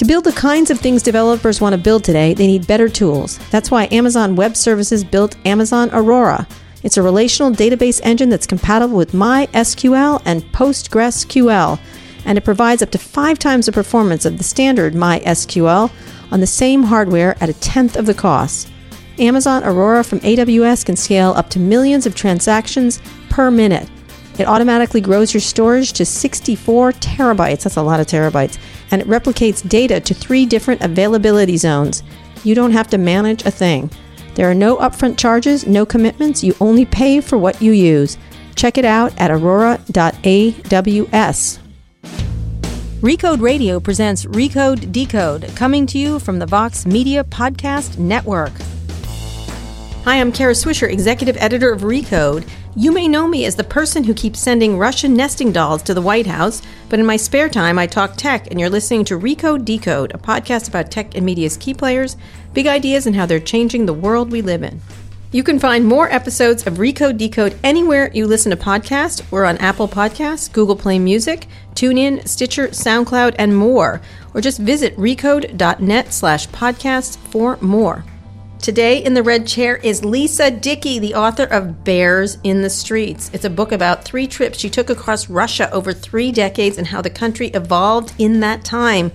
To build the kinds of things developers want to build today, they need better tools. That's why Amazon Web Services built Amazon Aurora. It's a relational database engine that's compatible with MySQL and PostgreSQL, and it provides up to five times the performance of the standard MySQL on the same hardware at a tenth of the cost. Amazon Aurora from AWS can scale up to millions of transactions per minute. It automatically grows your storage to 64 terabytes. That's a lot of terabytes. And it replicates data to three different availability zones. You don't have to manage a thing. There are no upfront charges, no commitments. You only pay for what you use. Check it out at aurora.aws. Recode Radio presents Recode Decode, coming to you from the Vox Media Podcast Network. Hi, I'm Kara Swisher, executive editor of Recode. You may know me as the person who keeps sending Russian nesting dolls to the White House, but in my spare time, I talk tech, and you're listening to Recode Decode, a podcast about tech and media's key players, big ideas, and how they're changing the world we live in. You can find more episodes of Recode Decode anywhere you listen to podcasts. We're on Apple Podcasts, Google Play Music, TuneIn, Stitcher, SoundCloud, and more. Or just visit recode.net slash podcasts for more. Today in the red chair is Lisa Dickey, the author of Bears in the Streets. It's a book about three trips she took across Russia over three decades and how the country evolved in that time.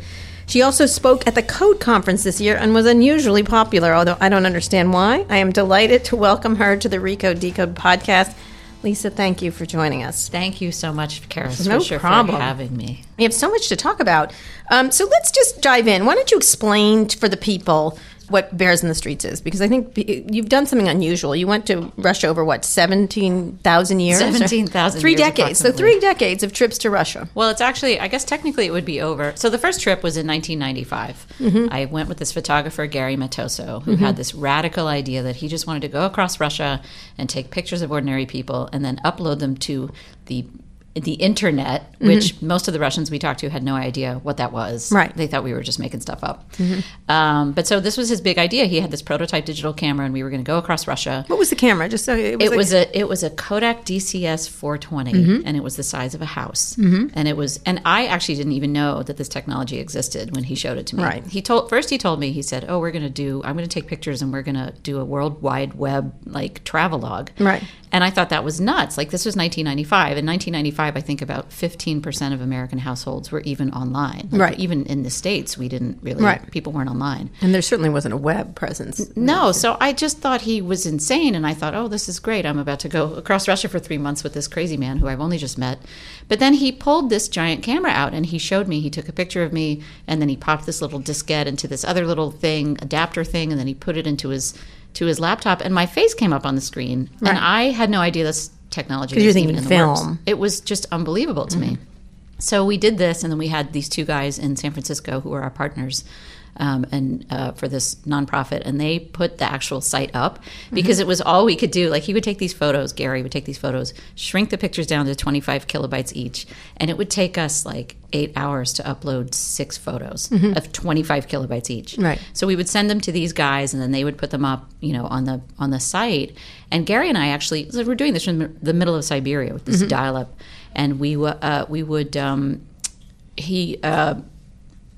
She also spoke at the Code Conference this year and was unusually popular, although I don't understand why. I am delighted to welcome her to the Recode Decode podcast. Lisa, thank you for joining us. Thank you so much, Kara No Swisher, problem. for having me. We have so much to talk about. Um, so let's just dive in. Why don't you explain for the people what Bears in the Streets is? Because I think you've done something unusual. You went to Russia over what, 17,000 years? 17,000 Three years decades. So three decades of trips to Russia. Well, it's actually, I guess technically it would be over. So the first trip was in 1995. Mm-hmm. I went with this photographer, Gary Matoso, who had this radical idea that he just wanted to go across Russia and take pictures of ordinary people and then upload them to the the internet, which most of the Russians we talked to had no idea what that was. Mm-hmm. Right. Mm-hmm. They thought we were just making stuff up. Um, but so this was his big idea. He had this prototype digital camera, and we were going to go across Russia. What was the camera? Just so it was, It like- was a it was a Kodak DCS 420, Mm-hmm. and it was the size of a house. And it was, and I actually didn't even know that this technology existed when he showed it to me. Right. He told first he told me he said, "Oh, we're going to do. I'm going to take pictures, and we're going to do a World Wide Web like travelogue." Right. And I thought that was nuts. Like this was 1995. In 1995, I think about 15% of American households were even online. Like, Right. Even in the states, we didn't really. Right. People weren't online. and there certainly wasn't a web presence. No, so I just thought he was insane, and I thought, oh, this is great. I'm about to go across Russia for three months with this crazy man who I've only just met. But then he pulled this giant camera out and he showed me. He took a picture of me, and then he popped this little diskette into this other little thing, adapter thing, and then he put it into his to his laptop, and my face came up on the screen, Right. and I had no idea this technology you're thinking the works. film. It was just unbelievable to me. Mm-hmm. So we did this, and then we had these two guys in San Francisco who were our partners, um, and uh, for this nonprofit, and they put the actual site up because it was all we could do. Like he would take these photos, Gary would take these photos, shrink the pictures down to 25 kilobytes each, and it would take us like eight hours to upload six photos of 25 kilobytes each. Right. So we would send them to these guys, and then they would put them up, you know, on the on the site. And Gary and I actually so we're doing this in the middle of Siberia with this dial-up, and we uh, we would um, he. Uh,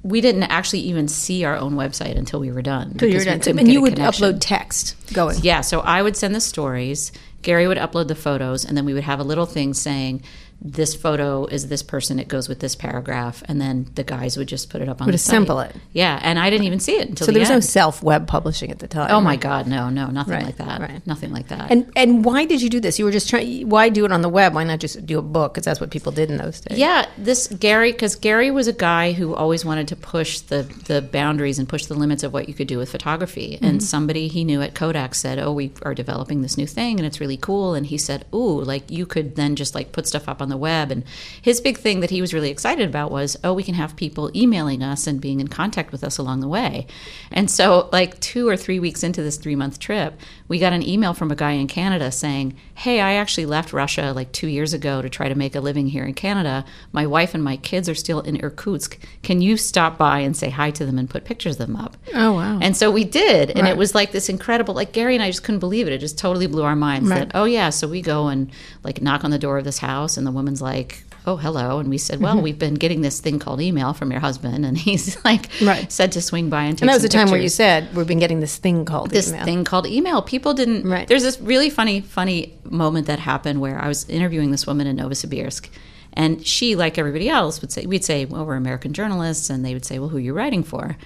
we didn't actually even see our own website until we were done. So you were done. And you would connection. upload text going. Yeah, so I would send the stories. Gary would upload the photos, and then we would have a little thing saying, "This photo is this person. It goes with this paragraph," and then the guys would just put it up on Would the assemble site. it. Yeah, and I didn't even see it until So the there was no self web publishing at the time. Oh my God, no, no, nothing Right, like that. right. Nothing like that. And and why did you do this? You were just trying. Why do it on the web? Why not just do a book? Because that's what people did in those days. Yeah, this Gary, because Gary was a guy who always wanted to push the the boundaries and push the limits of what you could do with photography. And mm-hmm. somebody he knew at Kodak said, "Oh, we are developing this new thing, and it's really cool." And he said, "Ooh, like you could then just like put stuff up on the web." And his big thing that he was really excited about was, "Oh, we can have people emailing us and being in contact with us along the way." And so, like two or three weeks into this three month trip, we got an email from a guy in Canada saying, Hey, I actually left Russia like two years ago to try to make a living here in Canada. My wife and my kids are still in Irkutsk. Can you stop by and say hi to them and put pictures of them up? Oh, wow. And so we did. And Right. it was like this incredible, like Gary and I just couldn't believe it. It just totally blew our minds Right. that, oh, yeah. So we go and like knock on the door of this house, and the woman's like, "Oh, hello," and we said, "Well, mm-hmm. we've been getting this thing called email from your husband," and he's like, Right. said to swing by and take And that was the time where you said we've been getting this thing called this email. thing called email. People didn't. Right. There's this really funny, funny moment that happened where I was interviewing this woman in Novosibirsk, and she, like everybody else, would say, we'd say, well, we're American journalists, and they would say, well, who are you writing for?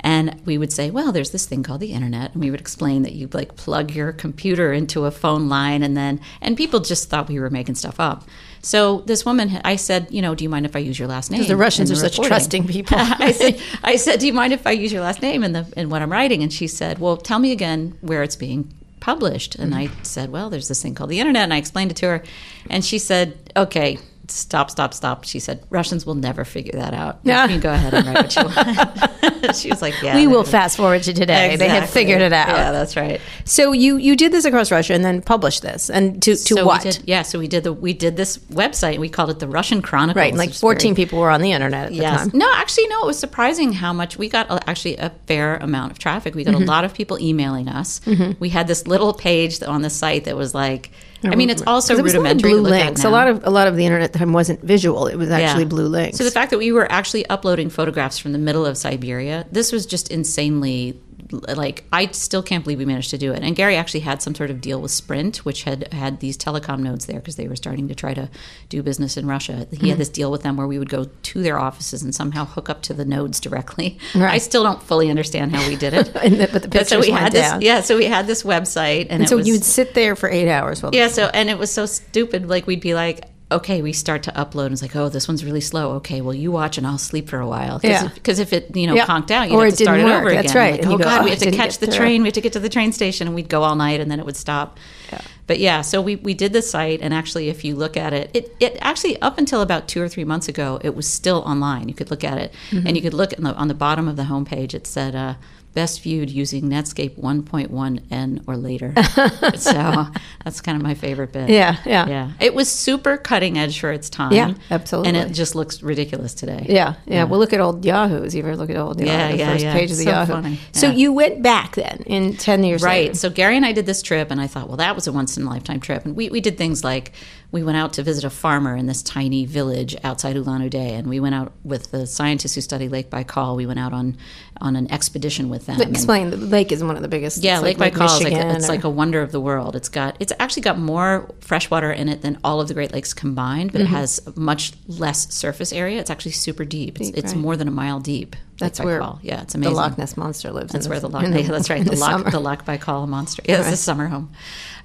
And we would say, well, there's this thing called the internet, and we would explain that you like plug your computer into a phone line, and then and people just thought we were making stuff up. So this woman, I said, you know, do you mind if I use your last name? the Russians in are the such trusting people. I said, I said, do you mind if I use your last name in the in what I'm writing? And she said, well, tell me again where it's being published. And mm-hmm. I said, well, there's this thing called the internet, and I explained it to her, and she said, okay. Stop, stop, stop. She said, Russians will never figure that out. Yeah. You can go ahead and write what you want. she was like, Yeah. we will do." fast forward to today. They have figured it out. Yeah, that's right. So you you did this across Russia and then published this and to to so what? Did, yeah, so we did the we did this website. We called it the Russian Chronicles. right, and like which is very- 14 people were on the internet at the Yes. time. No, actually, no. It was surprising how much we got. Actually, a fair amount of traffic. We got Mm-hmm. a lot of people emailing us. We had this little page on the site that was like. I mean, it's also it was a lot of rudimentary. blue to look at links. A lot of a lot of the internet time wasn't visual. It was actually Yeah. blue links. So the fact that we were actually uploading photographs from the middle of Siberia, this was just insanely like I still can't believe we managed to do it. And Gary actually had some sort of deal with Sprint, which had had these telecom nodes there because they were starting to try to do business in Russia. He Mm-hmm. had this deal with them where we would go to their offices and somehow hook up to the nodes directly. Right. I still don't fully understand how we did it. And the- but the so pictures we went had this, down. yeah. So we had this website, and, and so was, you'd sit there for eight hours. While yeah, so and it was so stupid. Like we'd be like, okay, we start to upload, and it's like, oh, this one's really slow. Okay, well, you watch, and I'll sleep for a while. Cause Yeah. if, because if it you know Yeah. conked out, you'd have it to start it work. over That's again. right. Like, And oh go, god, "Oh, we have to catch the through." train. We have to get to the train station, and we'd go all night, and then it would stop. Yeah. But yeah, so we, we did the site, and actually, if you look at it, it, it actually up until about two or three months ago, it was still online. You could look at it, Mm-hmm. and you could look the, on the bottom of the homepage. It said uh, best viewed using Netscape 1.1n or later. so that's kind of my favorite bit. Yeah, yeah. yeah. It was super cutting edge for its time. Yeah, absolutely. and it just looks ridiculous today. Yeah, yeah, Well, look at old Yahoo's. You ever look at old Yahoo? Yeah, the yeah, first yeah. page of the So Yahoo. funny. So you went back then in ten years. Right. later. So Gary and I did this trip, and I thought, well, that was a once in a lifetime trip. And we, we did things like we went out to visit a farmer in this tiny village outside Ulan Ude, and we went out with the scientists who study Lake Baikal. We went out on on an expedition with them. But and- explain. The lake is one of the biggest. yeah, it's Lake like Baikal is like Michigan a, it's or- like a wonder of the world. It's got it's actually got more freshwater in it than all of the Great Lakes combined, but it has much less surface area. It's actually super deep. It's, Mm-hmm. Deep, it's right. more than a mile deep. That's where Baikal. yeah, it's amazing. the. Loch Ness monster lives. That's in where the, the Loch. the- yeah, that's right. in The, Loch. The Loch Baikal monster. Yeah, it's a summer home.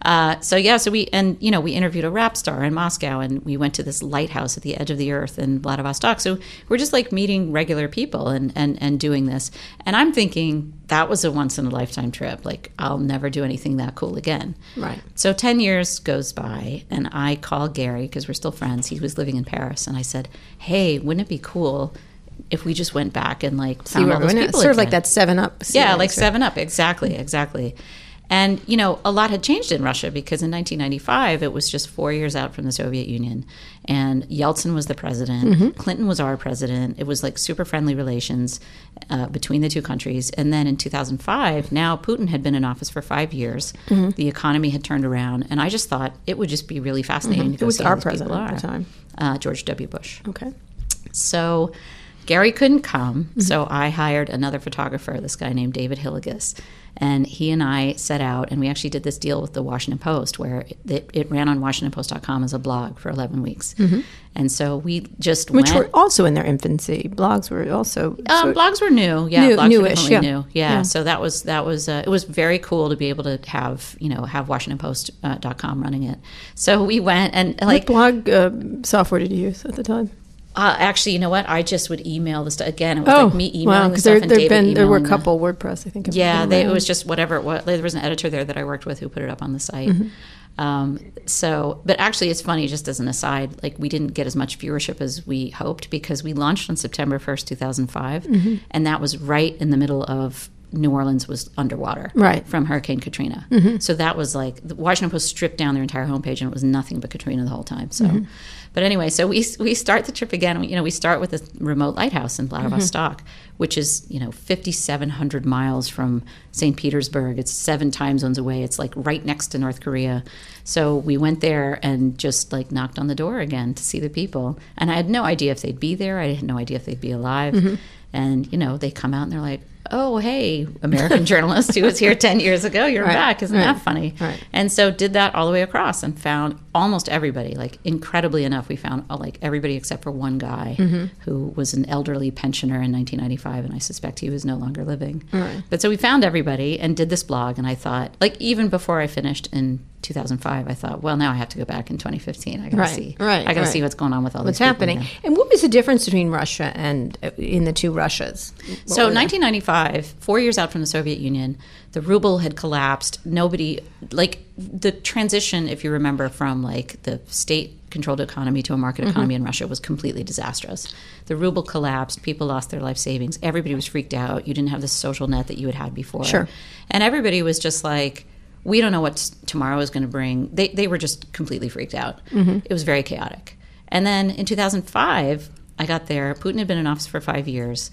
Uh, so yeah, so we and you know we interviewed a rap star in Moscow, and we went to this lighthouse at the edge of the earth in Vladivostok. So we're just like meeting regular people and and and doing this. And I'm thinking that was a once in a lifetime trip. Like I'll never do anything that cool again. Right. So 10 years goes by, and I call Gary because we're still friends. He was living in Paris, and I said, Hey, wouldn't it be cool if we just went back and like found all those people sort of like that Seven Up. Yeah, like? Seven Up, exactly, exactly. And you know, a lot had changed in Russia because in 1995 it was just four years out from the Soviet Union, and Yeltsin was the president. Mm-hmm. Clinton was our president. It was like super friendly relations uh, between the two countries. And then in 2005, now Putin had been in office for five years. Mm-hmm. The economy had turned around, and I just thought it would just be really fascinating to go Mm-hmm. Who was see our president at the time? Uh, George W. Bush. Okay. So Gary couldn't come, Mm-hmm. so I hired another photographer, this guy named David Hilligus. And he and I set out, and we actually did this deal with the Washington Post, where it, it ran on WashingtonPost.com as a blog for 11 weeks. And so we just Mm-hmm. Which went. were also in their infancy. Blogs were also. Um, sort- blogs were new, yeah. New- blogs newish, yeah. new, yeah. Yeah. So that was that was uh, it was very cool to be able to have you know have WashingtonPost.com uh, running it. So we went and like what blog uh, software did you use at the time? Uh, actually, you know what? I just would email the stuff again. It was Oh, like me emailing wow! the stuff there, and David been there were a emailing the- couple WordPress. I think. Yeah, they, it was just whatever it was. There was an editor there that I worked with who put it up on the site. Mm-hmm. Um, so, but actually, it's funny. Just as an aside, like we didn't get as much viewership as we hoped because we launched on September first, two thousand five, Mm-hmm. and that was right in the middle of New Orleans was underwater Right. from Hurricane Katrina. So that was like the Washington Post stripped down their entire homepage and it was nothing but Katrina the whole time. So, but anyway, so we we start the trip again. We, you know, we start with a remote lighthouse in Vladivostok, mm-hmm. which is you know 5,700 miles from St. Petersburg. It's seven time zones away. It's like right next to North Korea. So we went there and just like knocked on the door again to see the people. And I had no idea if they'd be there. I had no idea if they'd be alive. Mm-hmm. And you know, they come out and they're like, "Oh, hey, American journalist who was here ten years ago, you're Right, back. Isn't right, that funny?" right. And so did that all the way across and found almost everybody. Like incredibly enough, we found uh, like everybody except for one guy Mm-hmm. who was an elderly pensioner in 1995, and I suspect he was no longer living. But so we found everybody and did this blog, and I thought, like even before I finished in 2005, I thought, well, now I have to go back in 2015. I gotta Right, see, right, I gotta right. see what's going on with all What's happening? now. And what was the difference between Russia and uh, in the two Russias? What So were they? 1995, four years out from the Soviet Union, the ruble had collapsed. Nobody like the transition, if you remember, from like the state-controlled economy to a market economy in Russia was completely disastrous. The ruble collapsed. People lost their life savings. Everybody was freaked out. You didn't have the social net that you had had before. Sure. And everybody was just like, we don't know what tomorrow is going to bring. They, they were just completely freaked out. It was very chaotic. And then in 2005, I got there. Putin had been in office for five years.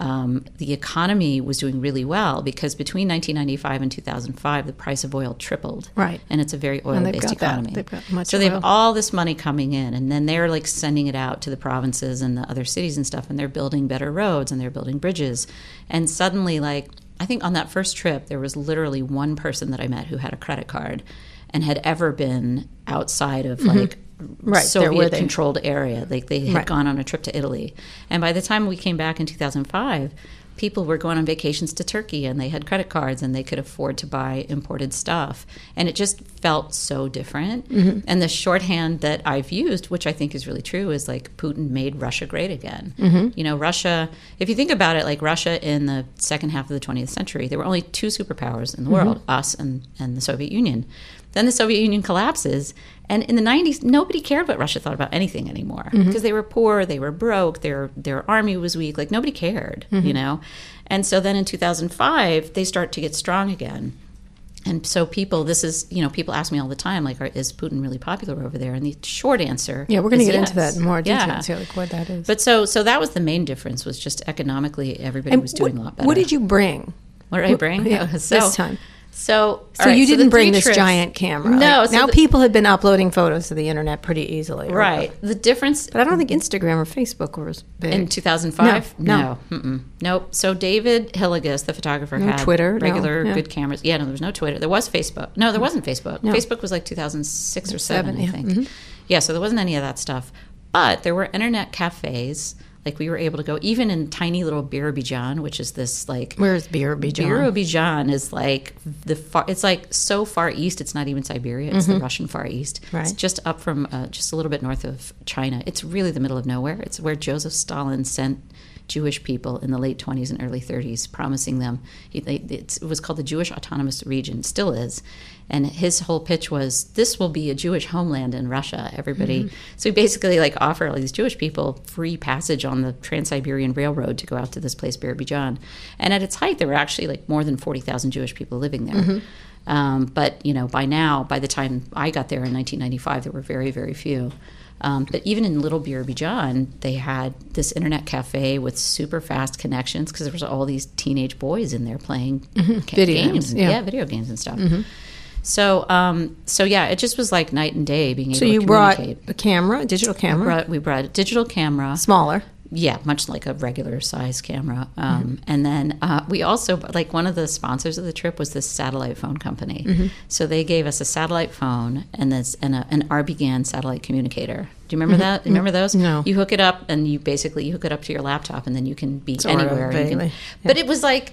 Um, the economy was doing really well because between 1995 and 2005, the price of oil tripled. Right. And it's a very And they've oil-based got that. economy. They've got much so they oil. have all this money coming in, and then they're like sending it out to the provinces and the other cities and stuff, and they're building better roads and they're building bridges. And suddenly, like, I think on that first trip, there was literally one person that I met who had a credit card and had ever been outside of like Mm-hmm. Right, Soviet controlled area. Like they had Right. gone on a trip to Italy. And by the time we came back in 2005, people were going on vacations to Turkey and they had credit cards and they could afford to buy imported stuff. And it just felt so different. Mm-hmm. And the shorthand that I've used, which I think is really true, is like Putin made Russia great again. Mm-hmm. You know, Russia, if you think about it, like Russia in the second half of the 20th century, there were only two superpowers in the world, Mm-hmm. us and, and the Soviet Union. Then the Soviet Union collapses, and in the 90s, nobody cared what Russia thought about anything anymore Mm-hmm. because they were poor, they were broke, their their army was weak, like nobody cared, Mm-hmm. you know. And so then in 2005, they start to get strong again. And so people, this is, you know, people ask me all the time, like, are, is Putin really popular over there? And the short answer, Yeah, we're going to get into that in more detail. Yeah. See like what that is. But so, so that was the main difference was just economically, everybody And was doing what, a lot better. What did you bring? What did I bring? Yeah, Oh, this time. So, So right, you the didn't bring this trips- giant camera. No, Like, so now the- people have been uploading photos to the internet pretty easily. Right. The difference But I don't think Instagram or Facebook was big. in 2005? No, No. Mm-mm. Nope. So David Hilligus, the photographer, No had Twitter, no, regular yeah. good cameras. Yeah, no, there was no Twitter. There was Facebook. No, there wasn't Facebook. No. Facebook was like 2006 or 7, Seven, I yeah. think. Mhm. Yeah, so there wasn't any of that stuff. But there were internet cafes. Like we were able to go even in tiny little Birobidjan, which is this like Where's Birobidjan? Birobidjan is like the far. It's like so far east. It's not even Siberia. It's the Russian Far East. Mm-hmm. Right. It's just up from uh, just a little bit north of China. It's really the middle of nowhere. It's where Joseph Stalin sent Jewish people in the late 20s and early 30s, promising them. He, they, it's, it was called the Jewish Autonomous Region. Still is. And his whole pitch was, "This will be a Jewish homeland in Russia." Everybody. Mm-hmm. So he basically like offered all these Jewish people free passage on the Trans-Siberian Railroad to go out to this place, Birobidjan. And at its height, there were actually like more than 40,000 Jewish people living there. Mm-hmm. Um, but you know, by now, by the time I got there in 1995, there were very, very few. Um, but even in Little Birobidjan, they had this internet cafe with super fast connections because there was all these teenage boys in there playing Mm-hmm. Video games, yeah. yeah, video games and stuff. So, um, so yeah, it just was like night and day being able So to you brought a camera, a digital camera, Brought- we brought a digital camera, smaller. yeah, much like a regular size camera. Um, And then uh, we also, like, one of the sponsors of the trip was this satellite phone company. So they gave us a satellite phone and this and a, an RBGAN satellite communicator. Do you remember that? Do you remember those? No. You hook it up and you basically you hook it up to your laptop and then you can be Sort anywhere. can- vaguely, But it was like,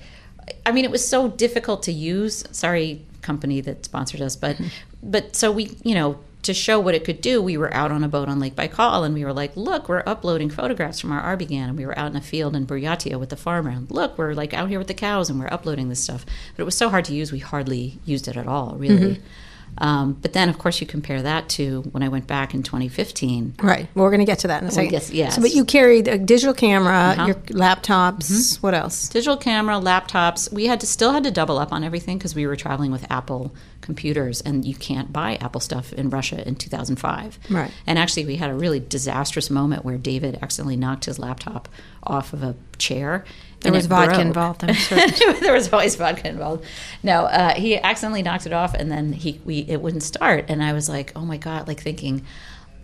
I mean, it was so difficult to use. Sorry, company that sponsored us, but mm-hmm. but so we, you know, to show what it could do, we were out on a boat on Lake Baikal, and we were like, "Look, we're uploading photographs from our RBGAN," and we were out in a field in Buryatia with the farmer. And look, we're like out here with the cows, and we're uploading this stuff. But it was so hard to use, we hardly used it at all, really. Mm-hmm. Um, but then, of course, you compare that to when I went back in 2015. Right. Well, we're going to get to that in a second. guess- yes. So, but you carried a digital camera, Uh-huh. your laptops. What else? digital camera, laptops. We had to still had to double up on everything because we were traveling with Apple computers, and you can't buy Apple stuff in Russia in 2005. Right. And actually, we had a really disastrous moment where David accidentally knocked his laptop off of a chair. There was vodka broke. involved, I'm certain. there was always vodka involved. No, uh, he accidentally knocked it off, and then he we it wouldn't start. And I was like, oh my god, like thinking.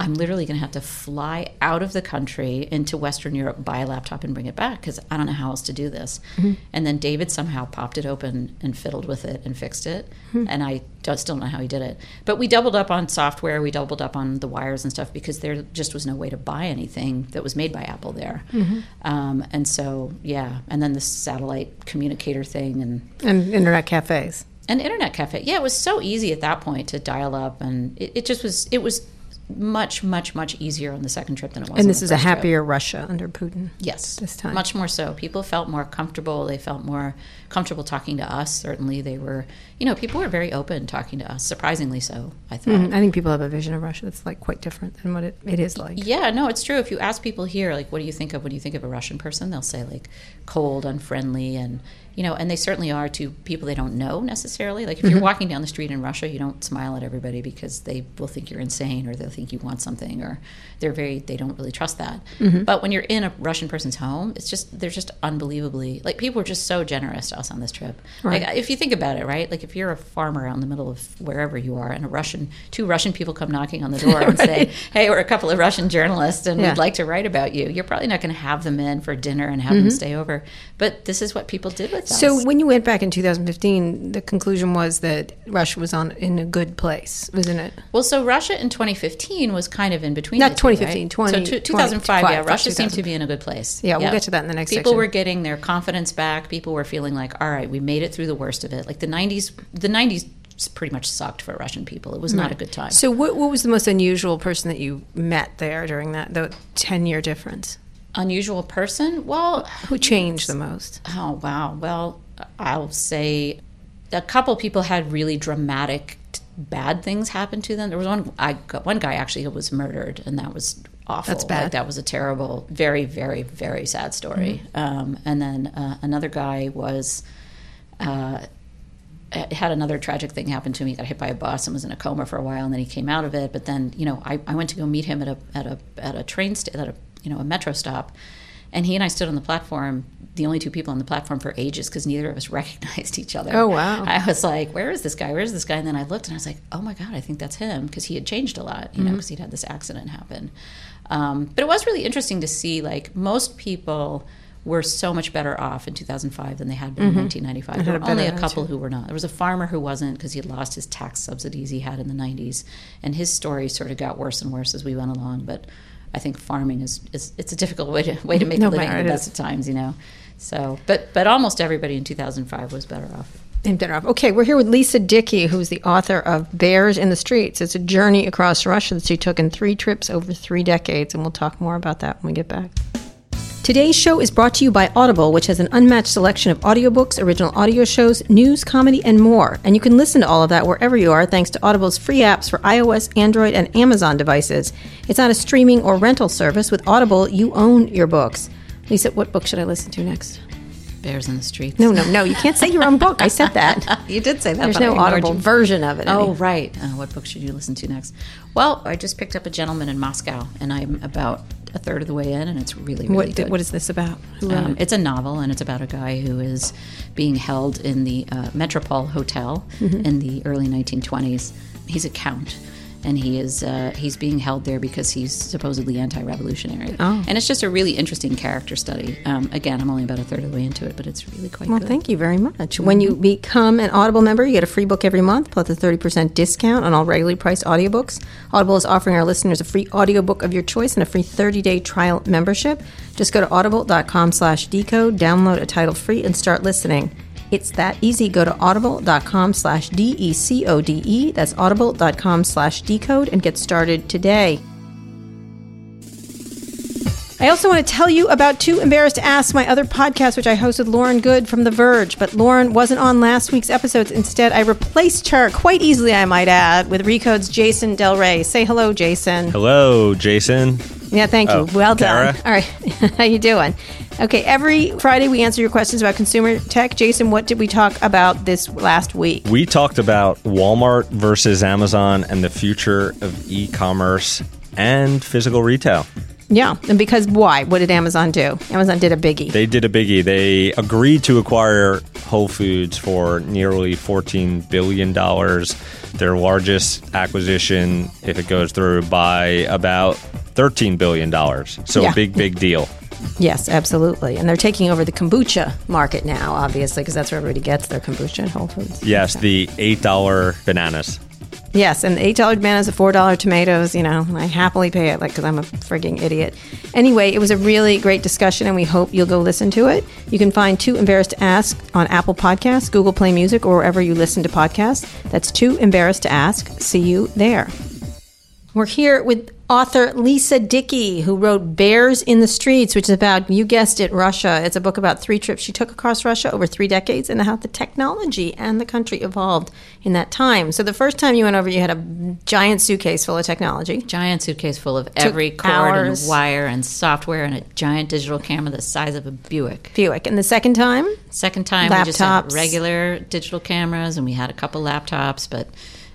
I'm literally going to have to fly out of the country into Western Europe, buy a laptop, and bring it back because I don't know how else to do this. Mm-hmm. And then David somehow popped it open and fiddled with it and fixed it. Hmm. And I don't, still don't know how he did it. But we doubled up on software, we doubled up on the wires and stuff because there just was no way to buy anything that was made by Apple there. Mm-hmm. Um, and so, yeah. And then the satellite communicator thing and And internet cafes. an internet cafe. Yeah, it was so easy at that point to dial up, and it, it just was. It was much, much, much easier on the second trip than it was. And this is a first trip. happier Russia under Putin. Yes, this time. much more so. People felt more comfortable. They felt more comfortable talking to us. Certainly, they were. You know, people were very open talking to us. Surprisingly so, I thought. Mhm. I think people have a vision of Russia that's like quite different than what it, it is like. Yeah, no, it's true. If you ask people here, like, what do you think of when you think of a Russian person? They'll say like cold, unfriendly, and you know, and they certainly are to people they don't know necessarily. Like if you're mm-hmm. walking down the street in Russia, you don't smile at everybody because they will think you're insane or they'll think you want something or they're very they don't really trust that. Mm-hmm. But when you're in a Russian person's home, it's just they're just unbelievably like people were just so generous to us on this trip. Right. Like if you think about it, right? Like if you're a farmer out in the middle of wherever you are, and a Russian two Russian people come knocking on the door and say, "Hey, we're a couple of Russian journalists, and Yeah. we'd like to write about you." You're probably not going to have them in for dinner and have them mm-hmm. stay over. But this is what people did with So when you went back in 2015, the conclusion was that Russia was on in a good place, wasn't it? Well, so Russia in 2015 was kind of in between. Not the two, 2015, right? 20 so two- 2005, yeah, 25, Russia seemed to be in a good place. Yeah, we'll get to that in the next People section. were getting their confidence back. People were feeling like, all right, we made it through the worst of it. Like the 90s, the 90s pretty much sucked for Russian people. It was not a good time. So what, what was the most unusual person that you met there during that the 10 year difference? Unusual person? Well, Who changed the most? Oh wow. Well, I'll say a couple people had really dramatic bad things happen to them. There was one I got one guy actually who was murdered, and that was awful. That's bad. Like, that was a terrible, very, very, very sad story. Um, and then uh, another guy was. Uh, had another tragic thing happen to him. He got hit by a bus and was in a coma for a while, and then he came out of it. But then, you know, I, I went to go meet him at a at a at a train sta- at a you know a metro stop, and he and I stood on the platform, the only two people on the platform for ages because neither of us recognized each other. Oh, wow. I was like, "Where is this guy? Where is this guy?" And then I looked and I was like, "Oh my god, I think that's him," because he had changed a lot, you know, because he'd had this accident happen. Um, but it was really interesting to see, like most people were so much better off in 2005 than they had been in 1995. had There were only a couple who were not. There was a farmer who wasn't because he had lost his tax subsidies he had in the 90s, and his story sort of got worse and worse as we went along. But I think farming is, is it's a difficult way to way to make No a living in the best of times, you know. So, but but almost everybody in 2005 was better off. And better off. Okay, we're here with Lisa Dickey, who's the author of Bears in the Streets. It's a journey across Russia that she took in three trips over three decades, and we'll talk more about that when we get back. Today's show is brought to you by Audible, which has an unmatched selection of audiobooks, original audio shows, news, comedy, and more. And you can listen to all of that wherever you are thanks to Audible's free apps for iOS, Android, and Amazon devices. It's not a streaming or rental service. With Audible, you own your books. Lisa, what book should I listen to next? Bears in the streets. No, no, no. You can't say your own book. I said that. you did say that. There's no audible you. version of it. Oh, any- right. Uh, what book should you listen to next? Well, I just picked up a gentleman in Moscow, and I'm about a third of the way in, and it's really, really what, good. what is this about? Um, it? it's a novel, and it's about a guy who is being held in the uh, Metropole Hotel Mm-hmm. in the early 1920s. He's a count, and he is uh, he's being held there because he's supposedly anti-revolutionary. Oh. And it's just a really interesting character study. Um, again, I'm only about a third of the way into it, but it's really quite Well, good. thank you very much. When you become an Audible member, you get a free book every month plus a 30% discount on all regularly priced audiobooks. Audible is offering our listeners a free audiobook of your choice and a free 30-day trial membership. Just go to audible.com slash decode, download a title free, and start listening. It's that easy. Go to audible.com slash D-E-C-O-D-E. That's audible.com slash decode and get started today. I also want to tell you about Too Embarrassed to Ask, my other podcast, which I host with Lauren Goode from The Verge. But Lauren wasn't on last week's episodes. Instead, I replaced her quite easily, I might add, with Recode's Jason Del Rey. Say hello, Jason. Hello, Jason. Yeah, thank you. Oh, well done. All right, how you doing? Okay, every Friday we answer your questions about consumer tech. Jason, what did we talk about this last week? We talked about Walmart versus Amazon and the future of e commerce and physical retail. Yeah, and because why? What did Amazon do? Amazon did a biggie. They did a biggie. They agreed to acquire Whole Foods for nearly $14 billion, their largest acquisition, if it goes through, by about $13 billion. So Yeah. a big, big deal. Yes, absolutely. And they're taking over the kombucha market now, obviously, because that's where everybody gets their kombucha at Whole Foods. Yes, the $8 bananas. Yes, and eight dollar bananas, the four dollar tomatoes. You know, I happily pay it, like because I'm a frigging idiot. Anyway, it was a really great discussion, and we hope you'll go listen to it. You can find Too Embarrassed to Ask on Apple Podcasts, Google Play Music, or wherever you listen to podcasts. That's Too Embarrassed to Ask. See you there. We're here with author Lisa Dickey, who wrote Bears in the Streets, which is about, you guessed it, Russia. It's a book about three trips she took across Russia over three decades and how the technology and the country evolved in that time. So the first time you went over, you had a giant suitcase full of technology. Giant suitcase full of every cord hours. and wire and software and a giant digital camera the size of a Buick. Buick. And the second time, Second time, we just had Laptops. regular digital cameras, and we had a couple laptops, but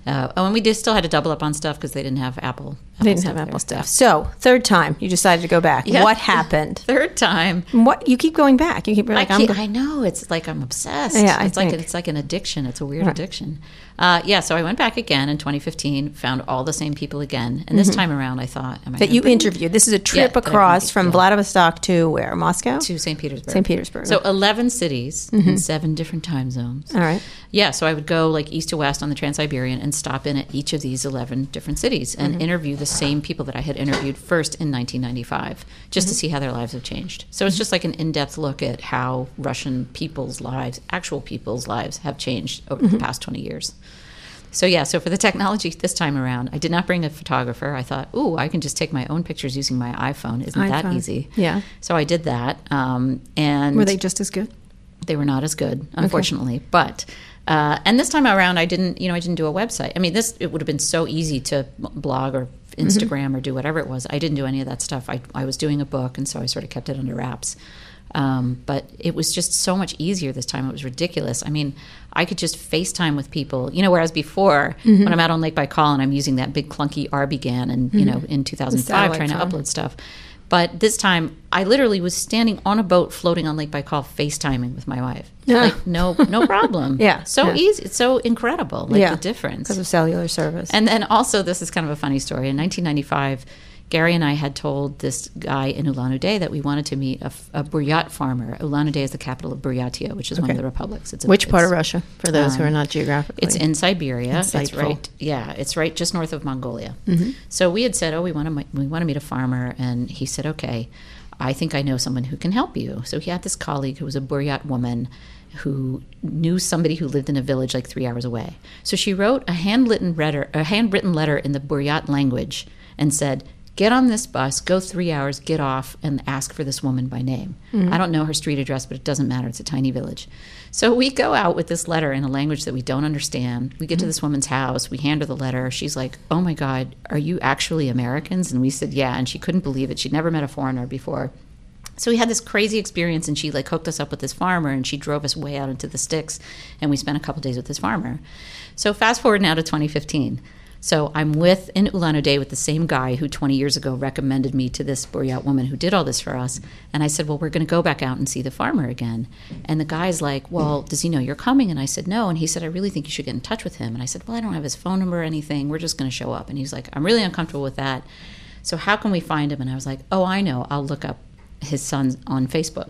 uh, oh, and we just still had to double up on stuff because they didn't have Apple. I didn't have Apple stuff. So third time, you decided to go back. Yeah. What happened? Third time, What you keep going back? You keep like I, I'm. keep- go- I know it's like I'm obsessed. Yeah, I it's like think. it's like an addiction. It's a weird addiction. Uh, yeah, so I went back again in 2015, found all the same people again, and this time around, I thought, am I Mm-hmm. that you bring interviewed. This is a trip I across from yeah. Vladivostok to where? Moscow. to St. Petersburg? St. Petersburg. So 11 cities in seven different time zones. All right. Yeah, so I would go like east to west on the Trans Siberian and stop in at each of these 11 different cities and Mm-hmm. interview the same people that I had interviewed first in 1995, just Mm-hmm. to see how their lives have changed. So it's just like an in depth look at how Russian people's lives, actual people's lives, have changed over Mm-hmm. the past 20 years. So yeah, so for the technology this time around, I did not bring a photographer. I thought, ooh, I can just take my own pictures using my iPhone. Isn't that easy? Yeah. So I did that, um, and Were they just as good? they were not as good, unfortunately. But uh, and this time around, I didn't, you know, I didn't do a website. I mean, this it would have been so easy to blog or Instagram or do whatever it was. I didn't do any of that stuff. I I was doing a book, and so I sort of kept it under wraps. Um, but it was just so much easier this time. It was ridiculous. I mean, I could just FaceTime with people, you know, whereas before, when I'm out on Lake Baikal and I'm using that big clunky RBGAN and, you know, in 2005 trying to upload stuff. But this time, I literally was standing on a boat floating on Lake Baikal, FaceTiming with my wife. Yeah. Like no, no problem. Yeah, so yeah. easy. It's so incredible. Like Yeah. the difference. Because of cellular service. And then also, this is kind of a funny story. In 1995, Gary and I had told this guy in Ulan Ude that we wanted to meet a Buryat farmer. Ulan Ude is the capital of Buryatia, which is one of the republics. It's a, Which part of Russia? For those who are um, not geographically. It's in Siberia. It's right. Yeah, it's right just north of Mongolia. Mm-hmm. So we had said, "Oh, we want to we want to meet a farmer," and he said, "Okay, I think I know someone who can help you." So he had this colleague who was a Buryat woman who knew somebody who lived in a village like three hours away. So she wrote a handwritten letter, a handwritten letter in the Buryat language, and said. Get on this bus, go three hours, get off, and ask for this woman by name. Mm-hmm. I don't know her street address, but it doesn't matter. It's a tiny village. So we go out with this letter in a language that we don't understand. We get to mm-hmm. this woman's house. We hand her the letter. She's like, "Oh my God, are you actually Americans?" And we said, "Yeah." And she couldn't believe it. She'd never met a foreigner before. So we had this crazy experience, and she like hooked us up with this farmer, and she drove us way out into the sticks, and we spent a couple days with this farmer. So fast forward now to 2015. So I'm with in Ulan Ude with the same guy who 20 years ago recommended me to this Buryat woman who did all this for us. And I said, "Well, we're going to go back out and see the farmer again." And the guy's like, "Well, does he know you're coming?" And I said, "No." And he said, "I really think you should get in touch with him." And I said, "Well, I don't have his phone number or anything. We're just going to show up." And he's like, "I'm really uncomfortable with that. So how can we find him?" And I was like, "Oh, I know. I'll look up his son on Facebook."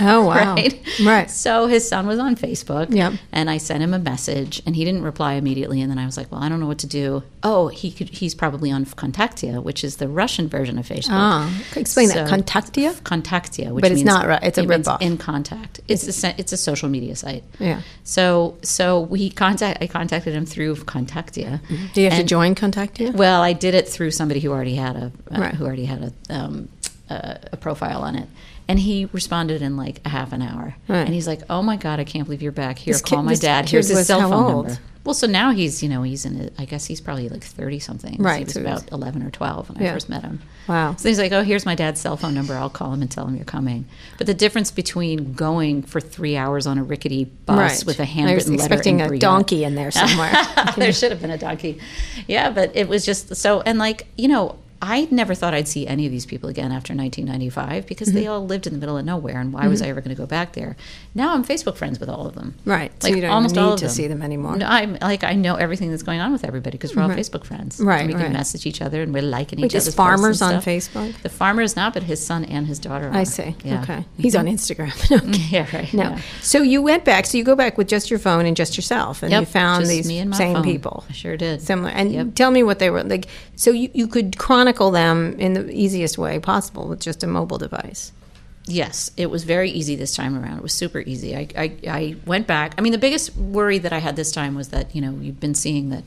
oh, wow. right? Right. So his son was on Facebook. Yep. And I sent him a message, and he didn't reply immediately. And then I was like, "Well, I don't know what to do." Oh, he could. He's probably on VKontakte, which is the Russian version of Facebook. Ah, explain that. VKontakte? VKontakte, which But it's means- not Ru- it's a it ripoff. In contact. It's a it's a social media site. Yeah. So so we contact. I contacted him through VKontakte. Do you have to join VKontakte? Well, I did it through somebody who already had a uh, Right. who already had a um, a, a profile on it. And he responded in like a half an hour. Right. And he's like, "Oh my god, I can't believe you're back here. This Call kid- my dad. Here's his cell phone old? number." Well, so now he's you know he's in. A, I guess he's probably like thirty something. Right, He was so he's- about eleven or twelve when Yeah. I first met him. Wow. So he's like, "Oh, here's my dad's cell phone number. I'll call him and tell him you're coming." But the difference between going for three hours on a rickety bus Right. with a I was handwritten letter expecting in a donkey in there somewhere. there should have been a donkey. Yeah, but it was just so, and like, you know, I never thought I'd see any of these people again after 1995 because Mm-hmm. they all lived in the middle of nowhere, and why was I ever going to go back there? Now I'm Facebook friends with all of them. Right, so Like you don't almost need all of to see them anymore. No, I'm like I know everything that's going on with everybody because we're all Right. Facebook friends. Right, we can right. message each other and we're liking each other. farmers on and. Facebook? The farmer is not, but his son and his daughter. Are. I see. Yeah. Okay. He's on Instagram. okay. Yeah, right. No. yeah. So you went back. So you go back with just your phone and just yourself, and Yep, you found these me and my same phone. people. I sure did. Similar. And Yep. tell me what they were like. So you, you could chronicle them in the easiest way possible with just a mobile device. Yes, it was very easy this time around. It was super easy. I, I, I went back. I mean, the biggest worry that I had this time was that you know you've been seeing that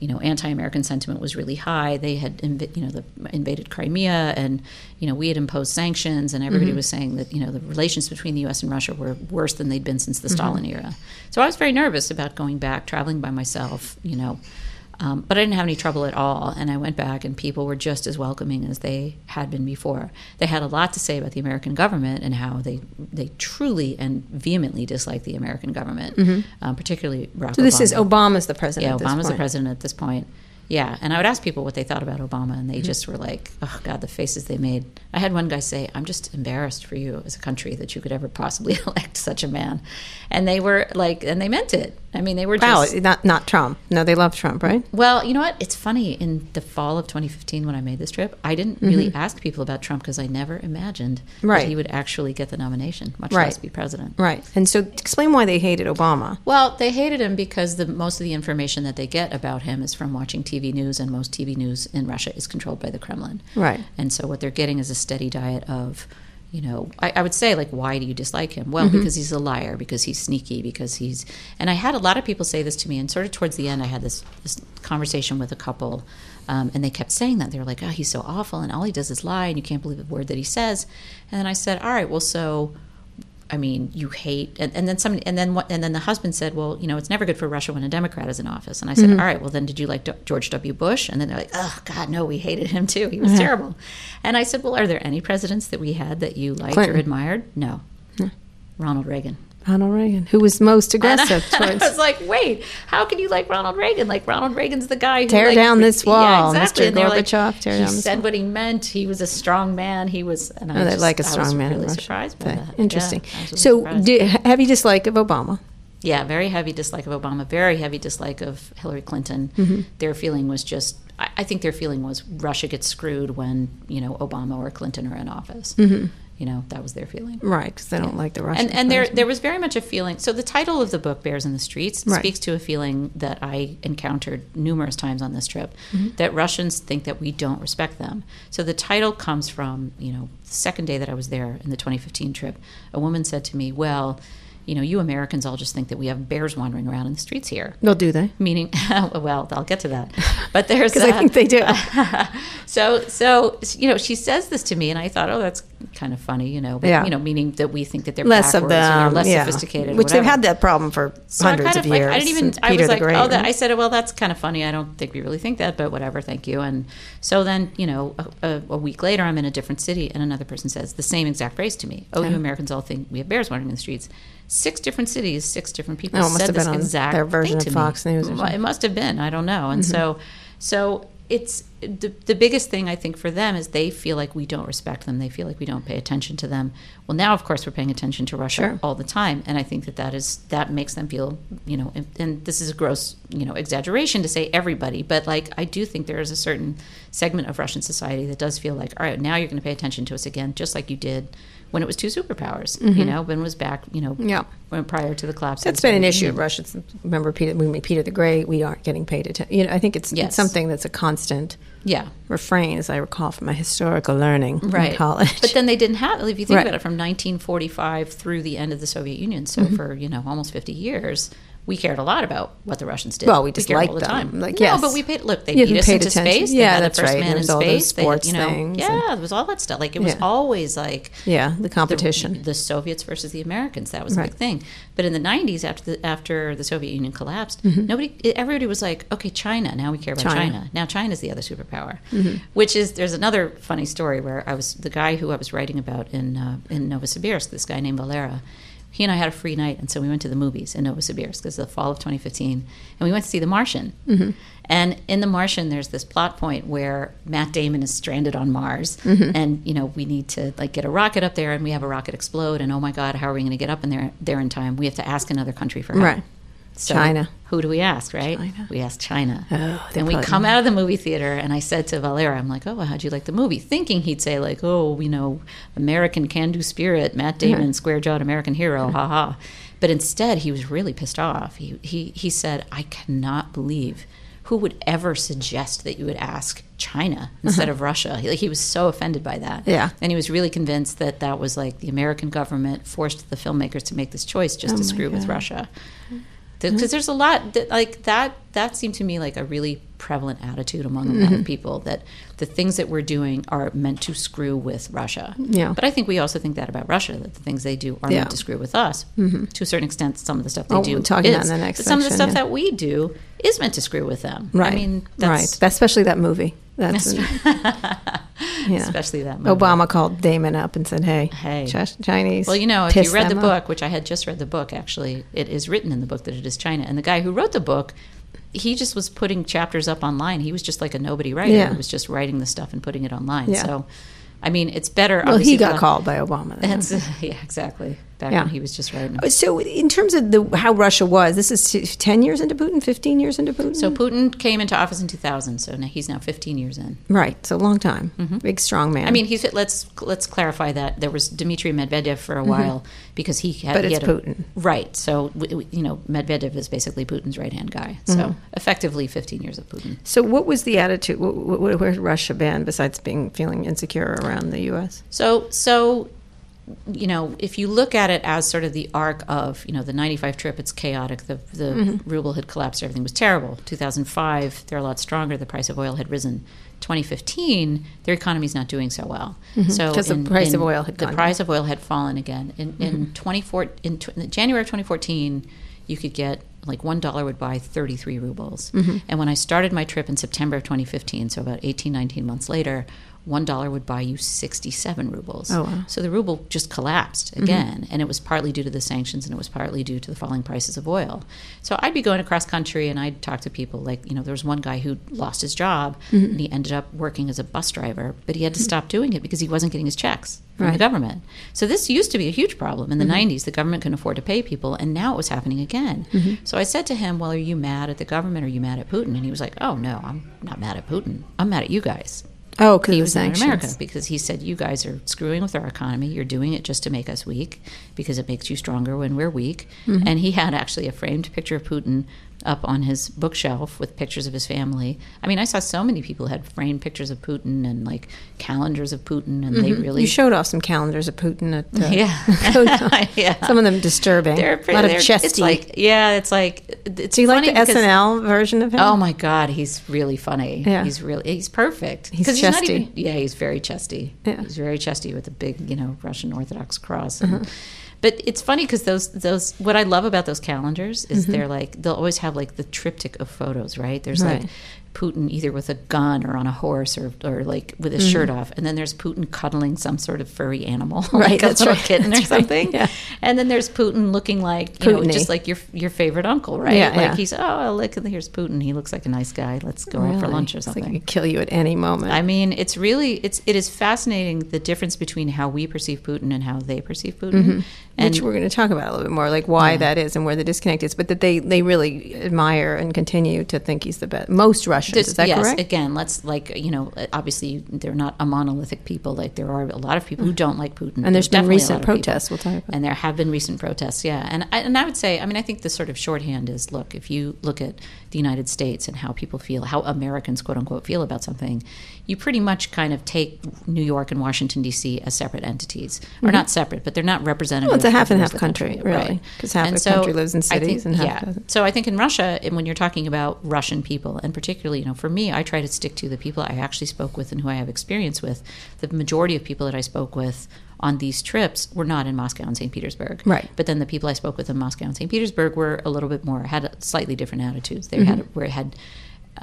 you know anti-American sentiment was really high. They had inv- you know the, invaded Crimea, and you know we had imposed sanctions, and everybody mm-hmm. was saying that you know the relations between the U.S. and Russia were worse than they'd been since the mm-hmm. Stalin era. So I was very nervous about going back, traveling by myself. You know. Um, but I didn't have any trouble at all. And I went back, and people were just as welcoming as they had been before. They had a lot to say about the American government and how they they truly and vehemently dislike the American government, um, particularly Barack Mm-hmm. So this Obama. is Obama's the president. yeah, at this Obama's the president at this point. Yeah, and I would ask people what they thought about Obama, and they Mm-hmm. just were like, "Oh God, the faces they made." I had one guy say, "I'm just embarrassed for you as a country that you could ever possibly elect such a man," and they were like, and they meant it. I mean, they were Wow, just not not Trump. No, they love Trump, right? well, you know what? It's funny. In the fall of 2015, when I made this trip, I didn't really ask people about Trump because I never imagined Mm-hmm. Right. that he would actually get the nomination, much Right. less be president. Right. And so explain why they hated Obama. Well, they hated him because the most of the information that they get about him is from watching TV news, and most TV news in Russia is controlled by the Kremlin. Right. And so what they're getting is a steady diet of, you know, I, I would say like, why do you dislike him? Well, because he's a liar, because he's sneaky, because he's. And I had a lot of people say this to me, and sort of towards the end, I had this this conversation with a couple. Um, and they kept saying that they were like, "Oh, he's so awful, and all he does is lie, and you can't believe a word that he says." And then I said, "All right, well, so I mean, you hate, and, and then somebody, and then what, and then the husband said, well, you know, it's never good for Russia when a Democrat is in office. And I said, Mm-hmm. all right, well, then did you like D- George W. Bush? And then they're like, oh God, no, we hated him too. He was terrible. And I said, well, are there any presidents that we had that you liked Clinton. or admired? No, Ronald Reagan. Ronald Reagan, who was most And I, aggressive I was like, wait, how can you like Ronald Reagan? Like Ronald Reagan's the guy who Tear like, down this Yeah, wall, exactly. Mr. And they're like, Gorbachev, tear he down said wall. what he meant. He was a strong man. He was, and I Oh, they like a strong was man really surprised by that. Interesting. Yeah, so, di- heavy dislike of Obama. Yeah, very heavy dislike of Obama, very heavy dislike of Hillary Clinton. Mm-hmm. Their feeling was just, I, I think their feeling was Russia gets screwed when, you know, Obama or Clinton are in office. You know, that was their feeling. Right, because they don't like the Russians. And, and there, there was very much a feeling. So the title of the book, "Bears in the Streets," Right. speaks to a feeling that I encountered numerous times on this trip. Mm-hmm. That Russians think that we don't respect them. So the title comes from, you know, the second day that I was there in the 2015 trip. A woman said to me, "Well, you know, you Americans all just think that we have bears wandering around in the streets here." Well, do they? Meaning, well, I'll get to that. But there's Because I uh, think they do. so so you know she says this to me and i thought oh that's kind of funny you know but, Yeah. you know meaning that we think that they're Less of backwards or them, less yeah. sophisticated Which they've had that problem for so hundreds kind of, of like years. I didn't even I Peter was like Great, oh that? I said well that's kind of funny I don't think we really think that but whatever thank you and so then you know a, a, a week later I'm in a different city and another person says the same exact phrase to me oh you Americans all think we have bears wandering in the streets six different cities six different people Oh, it must said have this exact their version thing of to me. News it must have been I don't know and mm-hmm. so so it's the, the biggest thing I think for them is they feel like we don't respect them. They feel like we don't pay attention to them. Well, now of course we're paying attention to Russia Sure. all the time, and I think that that is that makes them feel you know. And, and this is a gross you know exaggeration to say everybody, but like I do think there is a certain segment of Russian society that does feel like all right, now you're going to pay attention to us again, just like you did when it was two superpowers. You know, when it was back you know Mm-hmm. Yeah. when prior to the collapse. That's been an issue Union. of Russians. Remember, Peter, we Peter the Great, we aren't getting paid attention. You know, I think it's, Yes. it's something that's a constant Yeah. refrain, as I recall from my historical learning in college. But then they didn't have, if you think Right. about it, from 1945 through the end of the Soviet Union, so Mm-hmm. for, you know, almost 50 years, we cared a lot about what the Russians did. Well, we just cared liked all the them. time. Like, no, yes. but we paid, look, they Yeah, beat us paid into attention. space. They Yeah, had that's the first right. man in all those space. They, sports you know, things Yeah, there was all that stuff. Like, it was Yeah. always like, yeah, the the- competition. The, Soviets versus the Americans. That was a Right. big thing. But in the '90s, after the after the Soviet Union collapsed, Mm-hmm. nobody, everybody was like, "Okay, China. Now we care about China. China. Now China's the other superpower." Which is there's another funny story where I was the guy who I was writing about in uh, in Novosibirsk. This guy named Valera. He and I had a free night, and so we went to the movies in Novosibirsk. It's the fall of 2015, and we went to see The Martian. Mm-hmm. And in The Martian, there's this plot point where Matt Damon is stranded on Mars, mm-hmm. and you know we need to like get a rocket up there, and we have a rocket explode, and oh my God, how are we going to get up in there there in time? We have to ask another country for help. Right. So China. Who do we ask, right? China. We ask China. Oh, and we come out of the movie theater, and I said to Valera, I'm like, oh, well, how'd you like the movie? Thinking he'd say, like, oh, you know, American can do spirit, Matt Damon, square jawed American hero, ha ha. But instead, he was really pissed off. He, he, he said, I cannot believe who would ever suggest that you would ask China instead of Russia. He, like, he was so offended by that. Uh-huh. Yeah. And he was really convinced that that was like the American government forced the filmmakers to make this choice just Oh to screw with God. Russia because there's a lot that, like that that seemed to me like a really prevalent attitude among a Mm-hmm. lot of people that the things that we're doing are meant to screw with Russia. Yeah. But I think we also think that about Russia that the things they do are Yeah. meant to screw with us. Mm-hmm. To a certain extent, some of the stuff they Oh, do we'll talk about is. in the next but some of the stuff yeah. that we do is meant to screw with them. Right. I mean, right. Especially that movie. That's yeah. especially that movie. Obama called Damon up and said, "Hey, Hey. Ch- Chinese." Well, you know, if you read the book, off." which I had just read the book, actually, it is written in the book that it is China. And the guy who wrote the book, he just was putting chapters up online. He was just like a nobody writer. Yeah. He was just writing the stuff and putting it online. Yeah. So, I mean, it's better. well, he got called by Obama. then. That's, yeah, exactly. Back Yeah. when he was just writing. So, in terms of the how Russia was, this is ten years into Putin, fifteen years into Putin. So Putin came into office in 2000. So now he's now 15 years in. right, so a long time, big strong man. Mm-hmm. I mean, he's let's let's clarify that there was Dmitry Medvedev for a while because he had, Mm-hmm. But he it's had a- Putin. right? So you know, Medvedev is basically Putin's right hand guy. So Mm-hmm. effectively, 15 years of Putin. so what was the attitude? Wh- wh- wh- Where had Russia been besides being feeling insecure around the U.S.? So so you know, if you look at it as sort of the arc of you know the 95 trip, it's chaotic. The the Mm-hmm. ruble had collapsed. Everything was terrible. 2005, they're a lot stronger. The price of oil had risen. 2015, their economy's not doing so well. Mm-hmm. So 'Cause the in- price of oil had the gone price of oil had fallen again. In mm-hmm. in 24 in, tw- in January of 2014, you could get like one dollar would buy 33 rubles. Mm-hmm. And when I started my trip in September of 2015, so about 18, 19 months later, one dollar would buy you 67 rubles. Oh, wow. So the ruble just collapsed mm-hmm. again, and it was partly due to the sanctions, and it was partly due to the falling prices of oil. So I'd be going across country, and I'd talk to people like, you know, there was one guy who lost his job, Mm-hmm. and he ended up working as a bus driver, but he had to mm-hmm. stop doing it because he wasn't getting his checks from the government. So this used to be a huge problem in the mm-hmm. 90s. The government couldn't afford to pay people, and now it was happening again. So I said to him, "Well, are you mad at the government? Or are you mad at Putin?" And he was like, "Oh no, I'm not mad at Putin. I'm mad at you guys." Oh, because he was the sanctions. America because he said you guys are screwing with our economy. You're doing it just to make us weak because it makes you stronger when we're weak. Mm-hmm. And he had actually a framed picture of Putin up on his bookshelf with pictures of his family. I mean, I saw so many people had framed pictures of Putin and like calendars of Putin, and they really Mm-hmm. You showed off some calendars of Putin at uh, yeah, yeah. Some of them disturbing. They're a lot of chesty. It's like yeah, it's like it's. Do you like the because- SNL version of him? Oh my God, he's really funny. Yeah. He's really he's perfect. He's not chesty. even yeah, he's very chesty. Yeah. Uh-huh. He's very chesty with a big you know Russian Orthodox cross. And, But it's funny because those those what I love about those calendars is they're like they'll always have like the triptych of photos, right? There's Mm-hmm. Right. like Putin either with a gun or on a horse or, or like with his shirt off, and then there's Putin cuddling some sort of furry animal, Mm-hmm. Right, like a that's little right, kitten or that's right, something. yeah. And then there's Putin looking like you Putin-y. just like your your favorite uncle, right? Yeah, like yeah. he's oh look here's Putin. He looks like a nice guy. Let's go out for lunch or It's like something. he could kill you at any moment. I mean, it's really it's it is fascinating the difference between how we perceive Putin and how they perceive Putin. Mm-hmm. And Which we're going to talk about a little bit more, like why Yeah. that is and where the disconnect is. But that they, they really admire and continue to think he's the best. Most Russians, There's- is that yes, correct? again, let's like you know, obviously they're not a monolithic people. Like there are a lot of people who don't like Putin, Mm. And there's been recent of people. protests. We'll talk about. And there have been recent protests, yeah. And I, and I would say, I mean, I think the sort of shorthand is look, if you look at the United States and how people feel, how Americans, quote unquote, feel about something, you pretty much kind of take New York and Washington, D.C. as separate entities. Or not separate, but they're not representative. Mm-hmm. Well, it's a half and half country country, really, 'cause half And the country lives in I think- cities and half yeah. doesn't. So I think in Russia, and when you're talking about Russian people, and particularly, you know, for me, I try to stick to the people I actually spoke with and who I have experience with. The majority of people that I spoke with on these trips were not in Moscow and St. Petersburg. Right. But then the people I spoke with in Moscow and St. Petersburg were a little bit more had slightly different attitudes. They had where had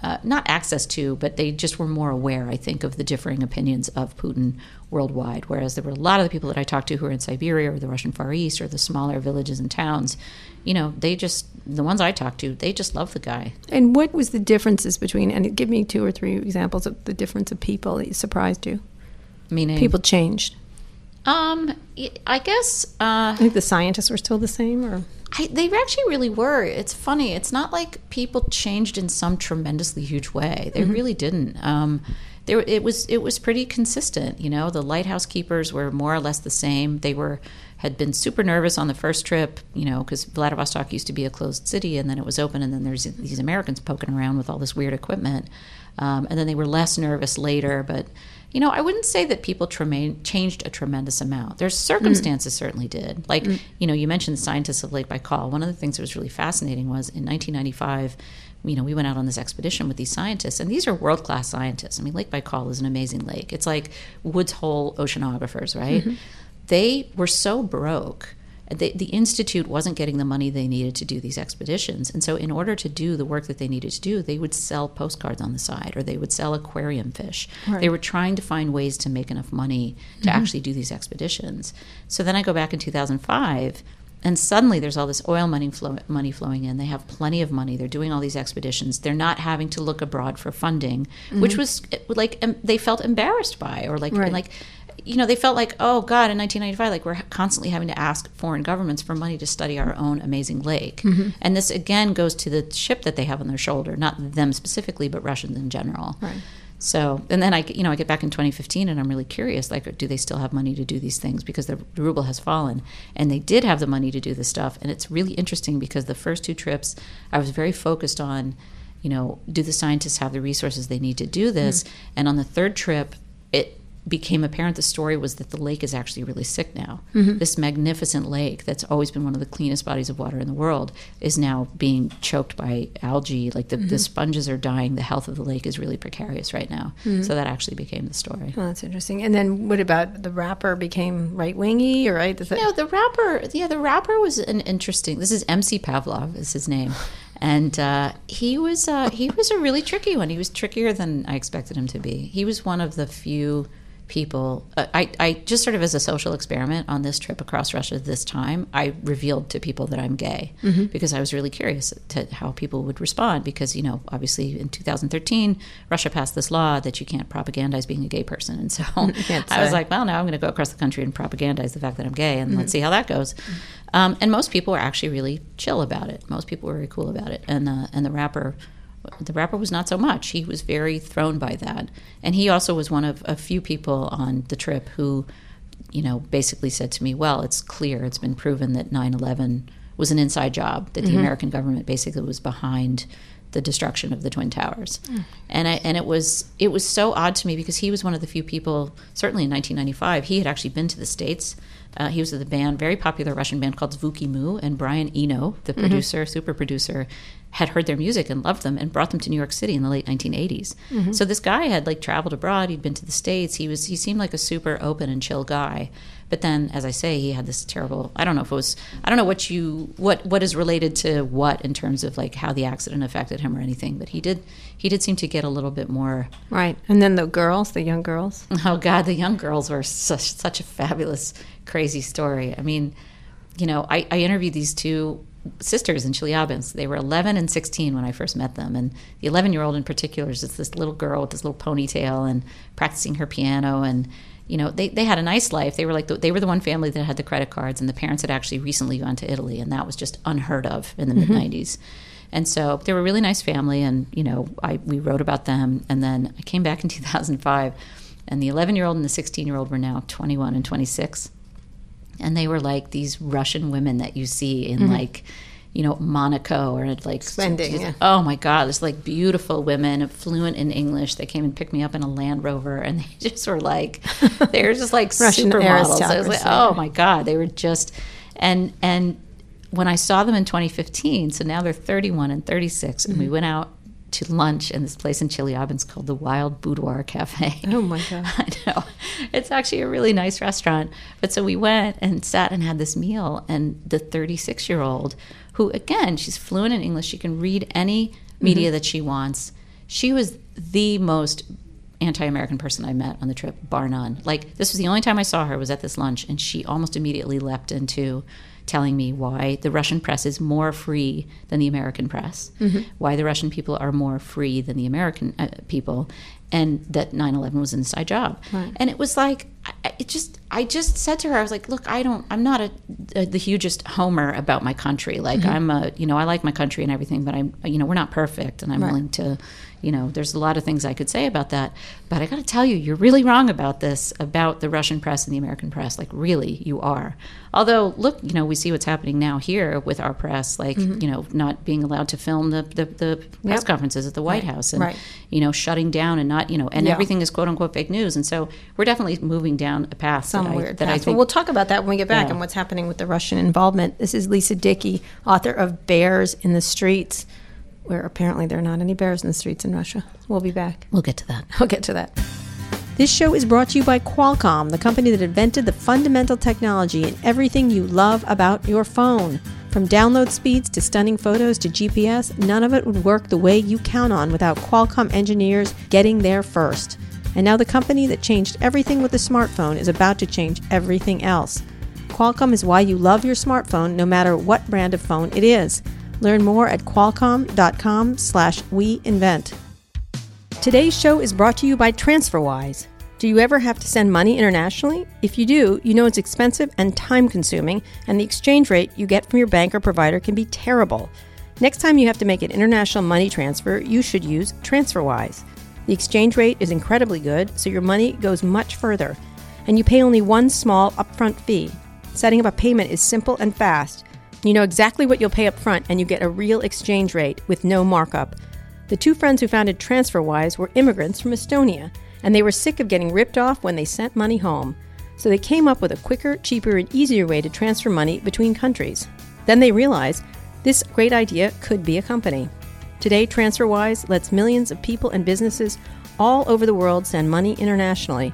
uh, not access to, but they just were more aware, I think, of the differing opinions of Putin worldwide. Whereas there were a lot of the people that I talked to who were in Siberia or the Russian Far East or the smaller villages and towns, you know, they just, the ones I talked to, they just love the guy. And what was the differences between? And give me two or three examples of the difference of people that surprised you. Meaning, People changed. Um, I guess, uh, I think the scientists were still the same, or I, they actually really were. It's funny. It's not like people changed in some tremendously huge way. They really didn't. Um, there, it was it was pretty consistent. You know, the lighthouse keepers were more or less the same. They were had been super nervous on the first trip. You know, because Vladivostok used to be a closed city, and then it was open, and then there's these Americans poking around with all this weird equipment, um, and then they were less nervous later, but. You know, I wouldn't say that people trema- changed a tremendous amount. Their hmm. circumstances certainly did. Like, hmm. you know, you mentioned scientists of Lake Baikal. One of the things that was really fascinating was in 1995, you know, we went out on this expedition with these scientists, and these are world class scientists. I mean, Lake Baikal is an amazing lake. It's like Woods Hole oceanographers, right? Mm-hmm. They were so broke. The, the institute wasn't getting the money they needed to do these expeditions, and so in order to do the work that they needed to do, they would sell postcards on the side, or they would sell aquarium fish. They were trying to find ways to make enough money to mm-hmm. actually do these expeditions. So then I go back in 2005, and suddenly there's all this oil money, flow, money flowing in. They have plenty of money. They're doing all these expeditions. They're not having to look abroad for funding, which mm-hmm. was like they felt embarrassed by, or like Right. like you know, they felt like, oh God, in 1995, like we're constantly having to ask foreign governments for money to study our own amazing lake. Mm-hmm. And this again goes to the ship that they have on their shoulder, not them specifically, but Russians in general. Right. So, and then I, you know, I get back in 2015, and I'm really curious. Like, do they still have money to do these things? Because the ruble has fallen, and they did have the money to do this stuff. And it's really interesting because the first two trips, I was very focused on, you know, do the scientists have the resources they need to do this? Mm. And on the third trip, it became apparent the story was that the lake is actually really sick now. This magnificent lake that's always been one of the cleanest bodies of water in the world is now being choked by algae. Like the, the sponges are dying. The health of the lake is really precarious right now. So that actually became the story. well, that's interesting. And then what about the rapper became right wingy, or right? That, No, the rapper. Yeah, the rapper was an interesting. This is MC Pavlov is his name, and uh, he was uh, he was a really tricky one. He was trickier than I expected him to be. He was one of the few people. Uh, I I just sort of as a social experiment on this trip across Russia this time, I revealed to people that I'm gay because I was really curious to how people would respond. Because you know, obviously in 2013, Russia passed this law that you can't propagandize being a gay person, and so I was like, well, now I'm going to go across the country and propagandize the fact that I'm gay, and let's see how that goes. Um, and most people were actually really chill about it. Most people were very cool about it, and uh, and the rapper, the rapper was not so much. He was very thrown by that, and he also was one of a few people on the trip who, you know, basically said to me, "Well, it's clear, it's been proven that 9/11 was an inside job. That the mm-hmm. American government basically was behind." the destruction of the twin towers mm. and I, and it was it was so odd to me because he was one of the few people certainly in 1995 he had actually been to the states uh, he was with a band very popular russian band called zvuki mu and brian eno the mm-hmm. producer super producer had heard their music and loved them and brought them to new york city in the late 1980s mm-hmm. so this guy had like traveled abroad. He'd been to the states. He was he seemed like a super open and chill guy. But then as i say he had this terrible i don't know if it was i don't know what you what what is related to what in terms of like how the accident affected him or anything but he did he did seem to get a little bit more right? And then the girls, the young girls. oh god the young girls were such such a fabulous crazy story. I mean you know i, I interviewed these two sisters in Chelyabinsk. They were 11 and 16 when I first met them. And the 11 year old in particular is just this little girl with this little ponytail and practicing her piano. And, you know, they, they had a nice life. They were like, the, they were the one family that had the credit cards, and the parents had actually recently gone to Italy, and that was just unheard of in the mm-hmm. mid 90s. And so they were a really nice family, and, you know, I, we wrote about them. And then I came back in 2005, and the 11 year old and the 16 year old were now 21 and 26. And they were like these Russian women that you see in like, you know, Monaco or like Spending, yeah. Oh my God, it's like beautiful women, fluent in English. They came and picked me up in a Land Rover, and they just were like, they were just like Russian supermodels. I was like, oh my God, they were just, and and when I saw them in 2015, so now they're 31 and 36, and Mm-hmm. we went out to lunch in this place in Chelyabinsk called the Wild Boudoir Cafe. Oh my God. I know. It's actually a really nice restaurant. But so we went and sat and had this meal, and the 36 year old, who again, she's fluent in English, she can read any mm-hmm. media that she wants. She was the most anti American person I met on the trip, bar none. Like, this was the only time I saw her was at this lunch, and she almost immediately leapt into telling me why the Russian press is more free than the American press, why the Russian people are more free than the American uh, people, and that 9/11 was an inside job. And it was like it just I just said to her I was like, "Look, I don't I'm not a, a the hugest homer about my country. Like I'm a, you know, I like my country and everything, but I'm you know, we're not perfect and I'm willing to you know, there's a lot of things I could say about that, but I got to tell you, you're really wrong about this about the Russian press and the American press. Like, really, you are. Although, look, you know, we see what's happening now here with our press, like, you know, not being allowed to film the, the, the press Mm-hmm. Yep. conferences at the White House and, Right. you know, shutting down and not, you know, and Yeah. everything is quote unquote fake news. And so we're definitely moving down a path some that, I, weird that I path. But think. we'll talk about that when we get back Yeah. and what's happening with the Russian involvement. This is Lisa Dickey, author of Bears in the Streets, where apparently there are not any bears in the streets in Russia. We'll be back. we'll get to that. We'll get to that. This show is brought to you by Qualcomm, the company that invented the fundamental technology in everything you love about your phone. From download speeds to stunning photos to GPS, none of it would work the way you count on without Qualcomm engineers getting there first. And now the company that changed everything with the smartphone is about to change everything else. Qualcomm is why you love your smartphone no matter what brand of phone it is. Learn more at qualcomm.com slash we invent. Today's show is brought to you by TransferWise. Do you ever have to send money internationally? If you do, you know it's expensive and time consuming, and the exchange rate you get from your bank or provider can be terrible. Next time you have to make an international money transfer, you should use TransferWise. The exchange rate is incredibly good, so your money goes much further, and you pay only one small upfront fee. Setting up a payment is simple and fast. You know exactly what you'll pay up front, and you get a real exchange rate with no markup. The two friends who founded TransferWise were immigrants from Estonia, and they were sick of getting ripped off when they sent money home. So they came up with a quicker, cheaper, and easier way to transfer money between countries. Then they realized this great idea could be a company. Today, TransferWise lets millions of people and businesses all over the world send money internationally.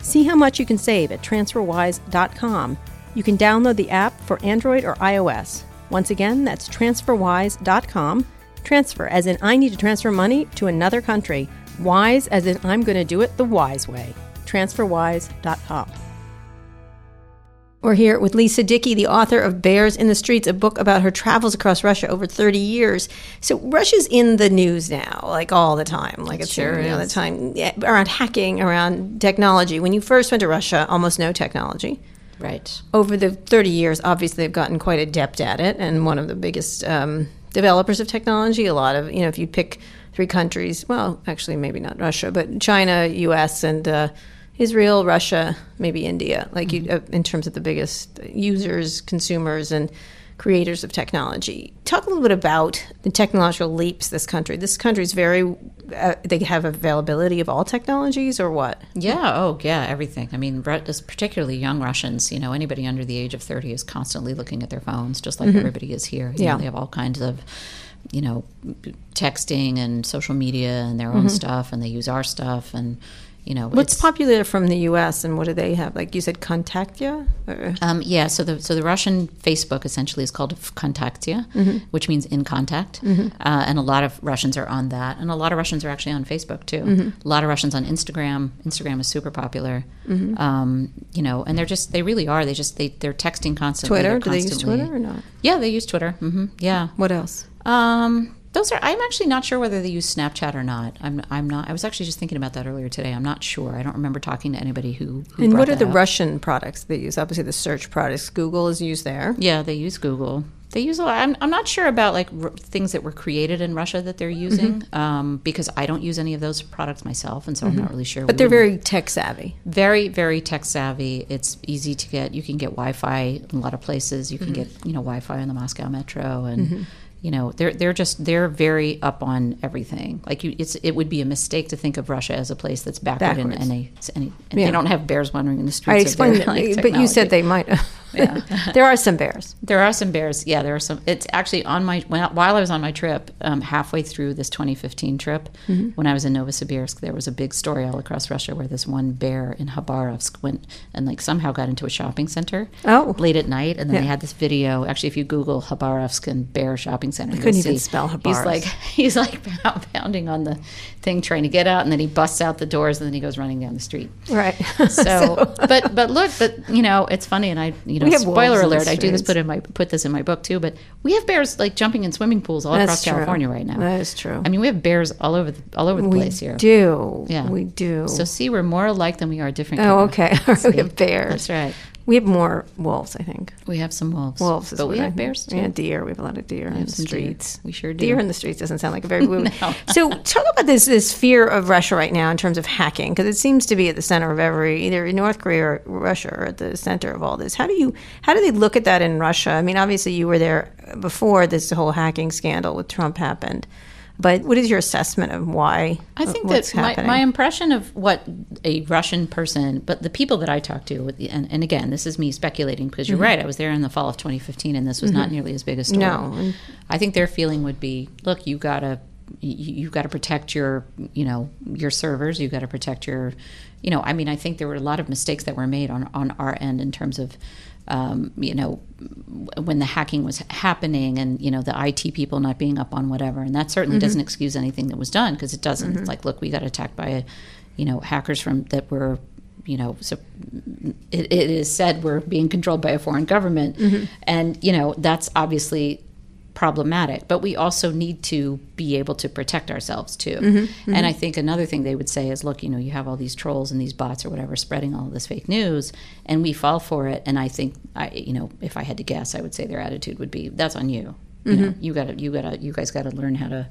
See how much you can save at transferwise.com. You can download the app for Android or iOS. Once again, that's transferwise.com. Transfer as in I need to transfer money to another country. Wise as in I'm going to do it the wise way. Transferwise.com. We're here with Lisa Dickey, the author of Bears in the Streets, a book about her travels across Russia over 30 years. So Russia's in the news now, like all the time. Like it's sure know, the time yeah, around hacking, around technology. When you first went to Russia, almost no technology Right. over the 30 years, obviously they've gotten quite adept at it, and one of the biggest um, developers of technology. A lot of, you know, if you pick three countries, well, actually, maybe not Russia, but China, U.S., and uh, Israel, Russia, maybe India, like you, uh, in terms of the biggest users, consumers, and creators of technology. Talk a little bit about the technological leaps this country. This country is very, uh, they have availability of all technologies, or what? Yeah. Oh, yeah. Everything. I mean, particularly young Russians. You know, anybody under the age of thirty is constantly looking at their phones, just like everybody is here. You Mm-hmm. Yeah. know, they have all kinds of, you know, texting and social media and their own stuff, and they use our stuff, and you know, What's popular from the U.S. and what do they have? Like you said, VKontakte? Or? Um, yeah, so the so the Russian Facebook essentially is called VKontakte, Mm-hmm. which means in contact, uh, and a lot of Russians are on that, and a lot of Russians are actually on Facebook too. Mm-hmm. A lot of Russians on Instagram. Instagram is super popular. Um, you know, and they're just they really are. They just they they're texting constantly. Twitter? They're Do they use Twitter or not? Yeah, they use Twitter. hmm Yeah. What else? Um, Those are. I'm actually not sure whether they use Snapchat or not. I'm. I'm not. I was actually just thinking about that earlier today. I'm not sure. I don't remember talking to anybody who. who And what are the up. Russian products they use? Obviously, the search products. Google is used there. Yeah, they use Google. They use a lot. I'm, I'm not sure about like r- things that were created in Russia that they're using Mm-hmm. um, because I don't use any of those products myself, and so I'm not really sure. But they're very tech savvy. very very tech savvy it's easy to get you can get wi-fi in a lot of places you can Mm-hmm. get you know wi-fi in the moscow metro and you know they're they're just they're very up on everything like you it's it would be a mistake to think of russia as a place that's backward in any any and Yeah. they don't have bears wandering in the streets of explained their, that, like, but you said they might. Yeah. there are some bears. There are some bears. Yeah, there are some. It's actually on my while I was on my trip, um, halfway through this 2015 trip, Mm-hmm. when I was in Novosibirsk, there was a big story all across Russia where this one bear in Khabarovsk went and like somehow got into a shopping center Oh. late at night, and then Yeah. they had this video. Actually, if you Google Khabarovsk and bear shopping center, you couldn't even spell He's like he's like pounding on the thing trying to get out, and then he busts out the doors, and then he goes running down the street. Right. So, but but look, but you know, it's funny, and I you know, We have wolves spoiler alert, I do this put in my put this in my book too. But we have bears like jumping in swimming pools all That's across true. California right now. That is true. I mean, we have bears all over the all over the we place here. do. Yeah. We do. So see, we're more alike than we are different. oh, okay. we have bears. That's right. We have more wolves, I think. We have some wolves. Wolves but we have think. bears too. Yeah, deer. We have a lot of deer in the some deer. streets. We sure do. Deer in the streets doesn't sound like a very good No. So talk about this this fear of Russia right now in terms of hacking because it seems to be at the center of every either North Korea or Russia are at the center of all this. How do you how do they look at that in Russia? I mean, obviously you were there before this whole hacking scandal with Trump happened. But what is your assessment of why? I think what's that my, my impression of what a Russian person, but the people that I talked to, with the, and, and again, this is me speculating because you're Mm-hmm. right. I was there in the fall of 2015, and this was not nearly as big a story. No. I think their feeling would be, look, you gotta, you, you got to protect your, you know, your servers. you've got to protect your, you know. I mean, I think there were a lot of mistakes that were made on on our end in terms of. Um, you know, when the hacking was happening and, you know, the IT people not being up on whatever. And that certainly doesn't mm-hmm. excuse anything that was done because it doesn't. It's like, look, we got attacked by, you know, hackers from that were, you know, so it, it is said we're being controlled by a foreign government. Mm-hmm. And, you know, that's obviously problematic, but we also need to be able to protect ourselves too. Mm-hmm, mm-hmm. And I think another thing they would say is, look, you know, you have all these trolls and these bots or whatever spreading all this fake news, and we fall for it. And I think, I, you know, if I had to guess, I would say their attitude would be, that's on you. You mm-hmm. know, you gotta, you gotta, you guys gotta learn how to.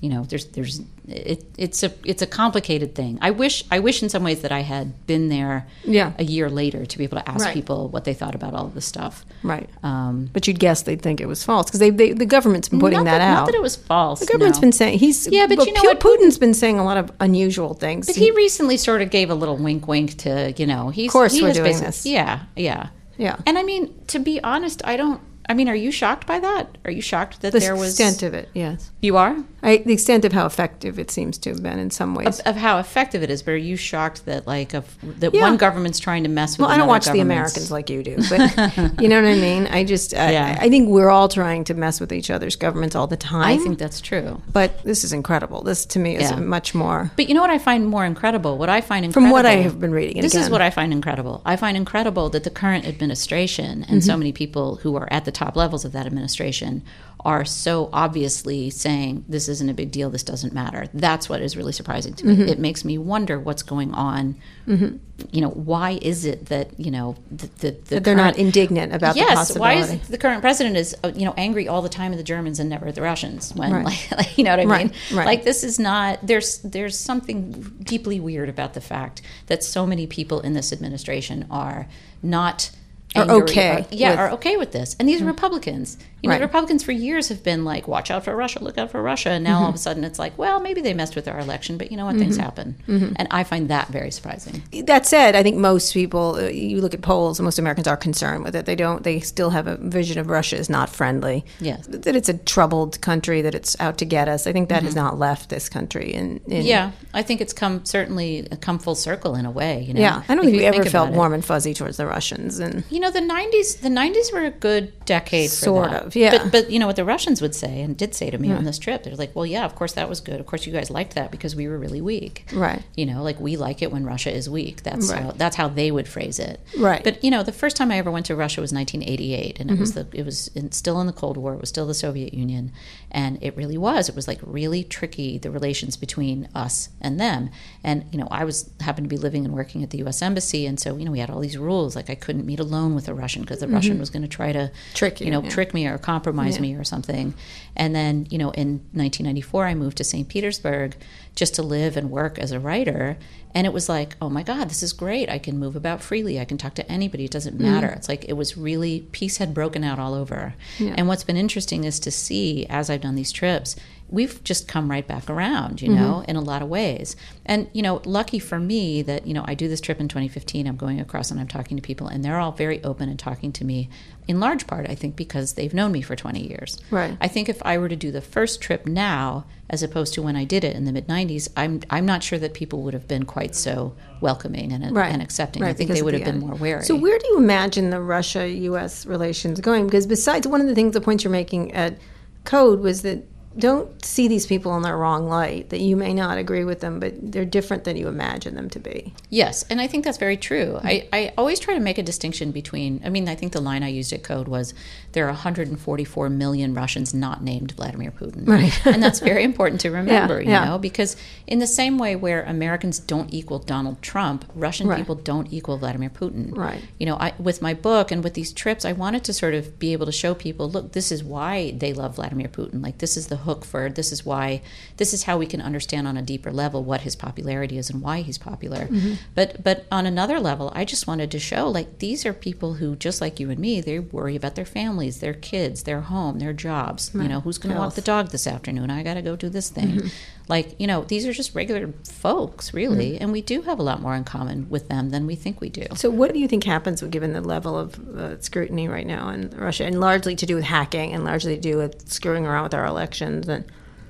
You know, there's, there's, it, it's a, it's a complicated thing. I wish, I wish in some ways that I had been there, Yeah. a year later to be able to ask Right. people what they thought about all of this stuff. right. Um, But you'd guess they'd think it was false because they, they the government's been putting that, that, out. Not that it was false. The government's no. been saying he's Yeah, but you know what? Putin's been saying a lot of unusual things. But he recently sort of gave a little wink, wink to you know. He's, Of course he we're doing this. Yeah, yeah, Yeah. And I mean, to be honest, I don't. I mean, are you shocked by that? Are you shocked that the there was? The extent of it, yes. you are I, the extent of how effective it seems to have been in some ways. of, of how effective it is, but are you shocked that like of that Yeah. one government's trying to mess with? well, I don't watch the Americans like you do, but you know what I mean. I just, I, Yeah. I think we're all trying to mess with each other's governments all the time. I think that's true. but this is incredible. This to me is Yeah. much more. But you know what I find more incredible? What I find From what I have been reading, this is what I find incredible. I find incredible that the current administration and Mm-hmm. so many people who are at the top levels of that administration are so obviously saying this isn't a big deal, this doesn't matter. That's what is really surprising to me. Mm-hmm. It makes me wonder what's going on. You know, why is it that you know the, the, the That they're not indignant about the yes, why is the current president is uh, you know angry all the time at the Germans and never at the Russians when Right. like, like you know what I Right, mean? right. Like this is not there's there's something deeply weird about the fact that so many people in this administration are not Are okay yeah, are okay with this. And these are hmm. Republicans. You know, Right. Republicans for years have been like, watch out for Russia, look out for Russia. And now Mm-hmm. all of a sudden it's like, well, maybe they messed with our election, but you know what? Things happen. Mm-hmm. And I find that very surprising. that said, I think most people, uh, you look at polls, most Americans are concerned with it. They don't. They still have a vision of Russia as not friendly. Yes. that it's a troubled country, that it's out to get us. I think that has not left this country. In, in Mm-hmm. Yeah, I think it's come certainly come full circle in a way. You know, yeah. I don't If think we ever think felt about it. warm and fuzzy towards the Russians, and You know, the '90s. The '90s were a good decade. For Sort that. of. Of. Yeah. But, but you know what the Russians would say and did say to me on this trip? They're like, well, yeah, of course that was good. Of course you guys liked that because we were really weak. Right. You know, like we like it when Russia is weak. That's Right. how that's how they would phrase it. Right. But you know, the first time I ever went to Russia was 1988, and it was Mm-hmm. the it was in, still in the Cold War. It was still the Soviet Union, and it really was. It was like really tricky the relations between us and them. And you know, I was happened to be living and working at the U.S. Embassy, and so you know, we had all these rules. Like I couldn't meet alone with a Russian because the Russian was going to try to Mm-hmm. Trick you, you know, yeah. trick me or compromise Yeah. me or something. And then, you know, in 1994, I moved to St. Petersburg just to live and work as a writer. And it was like, oh my God, this is great. I can move about freely. I can talk to anybody. It doesn't mm-hmm. matter. It's like it was really, peace had broken out all over. Yeah. And what's been interesting is to see as I've done these trips, we've just come right back around, you know, mm-hmm. in a lot of ways. And, you know, lucky for me that, you know, I do this trip in 2015. I'm going across and I'm talking to people, and they're all very open and talking to me in large part, I think, because they've known me for 20 years. Right. I think if I were to do the first trip now, as opposed to when I did it in the mid 90s, I'm, I'm not sure that people would have been quite so welcoming and, right. and accepting. I think they would the have been end. more wary. So where do you imagine the Russia-U.S. relations going? Because besides one of the things, the points you're making at Code was that don't see these people in their wrong light. That you may not agree with them, but they're different than you imagine them to be. Yes, and I think that's very true. Mm-hmm. I, I always try to make a distinction between, I mean, I think the line I used at Code was there are 144 million Russians not named Vladimir Putin. Right. and that's very important to remember, you yeah. know, because in the same way where Americans don't equal Donald Trump, Russian Right. people don't equal Vladimir Putin. Right. You know, I, with my book and with these trips, I wanted to sort of be able to show people, look, this is why they love Vladimir Putin. Like, this is the hook for, this is why, this is how we can understand on a deeper level what his popularity is and why he's popular. Mm-hmm. But, but on another level, I just wanted to show, like, these are people who, just like you and me, they worry about their families, their kids, their home, their jobs. You know, who's going to walk the dog this afternoon? I got to go do this thing. Mm-hmm. Like, you know, these are just regular folks, really. And we do have a lot more in common with them than we think we do. So what do you think happens given the level of uh, scrutiny right now in Russia, and largely to do with hacking, and largely to do with screwing around with our elections and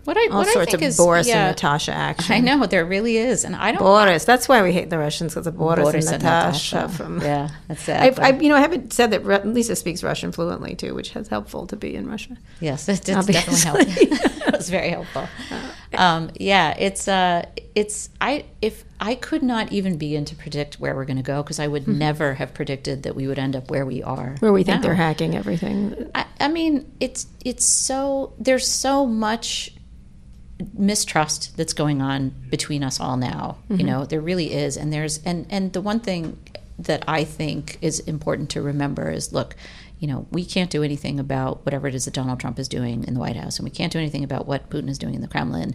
What I all what I sorts think of is, Boris yeah, and Natasha action? I know there really is, and I don't. Boris. That's why we hate the Russians because of Boris, Boris and and Natasha. Natasha. From Yeah, that's it. But- I, you know, I haven't said that Lisa speaks Russian fluently too, which is helpful to be in Russia. yes, it did Obviously. definitely help. it was very helpful. Um, yeah, it's uh, it's I if I could not even begin to predict where we're going to go because I would never have predicted that we would end up where we are. Where we think now. they're hacking everything. I, I mean, it's it's so there's so much mistrust that's going on between us all now. You mm-hmm. know, there really is, and there's and and the one thing that I think is important to remember is look. You know, we can't do anything about whatever it is that Donald Trump is doing in the White House, and we can't do anything about what Putin is doing in the Kremlin.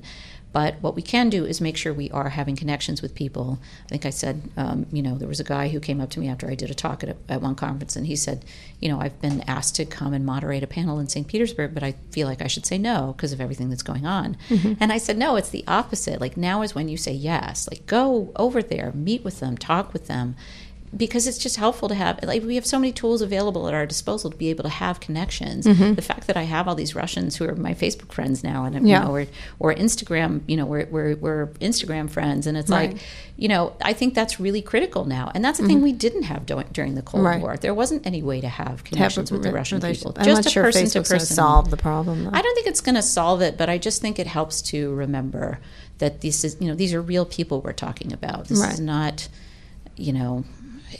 But what we can do is make sure we are having connections with people. I think I said, um, you know, there was a guy who came up to me after I did a talk at, a, at one conference, and he said, you know, I've been asked to come and moderate a panel in St. Petersburg, but I feel like I should say no because of everything that's going on. And I said, no, it's the opposite. Like now is when you say yes. Like go over there, meet with them, talk with them. Because it's just helpful to have, like, we have so many tools available at our disposal to be able to have connections. The fact that I have all these Russians who are my Facebook friends now, and Yeah. you know, or or Instagram, you know, we're, we're, we're Instagram friends. And it's Right. like, you know, I think that's really critical now. And that's the thing we didn't have during, during the Cold Mm-hmm. Right. War. There wasn't any way to have Have connections with the Russian people. I'm Just not a sure person Facebook's to to person. solve the problem. Though. I don't think it's going to solve it, but I just think it helps to remember that this is, you know, these are real people we're talking about. This Right. is not, you know,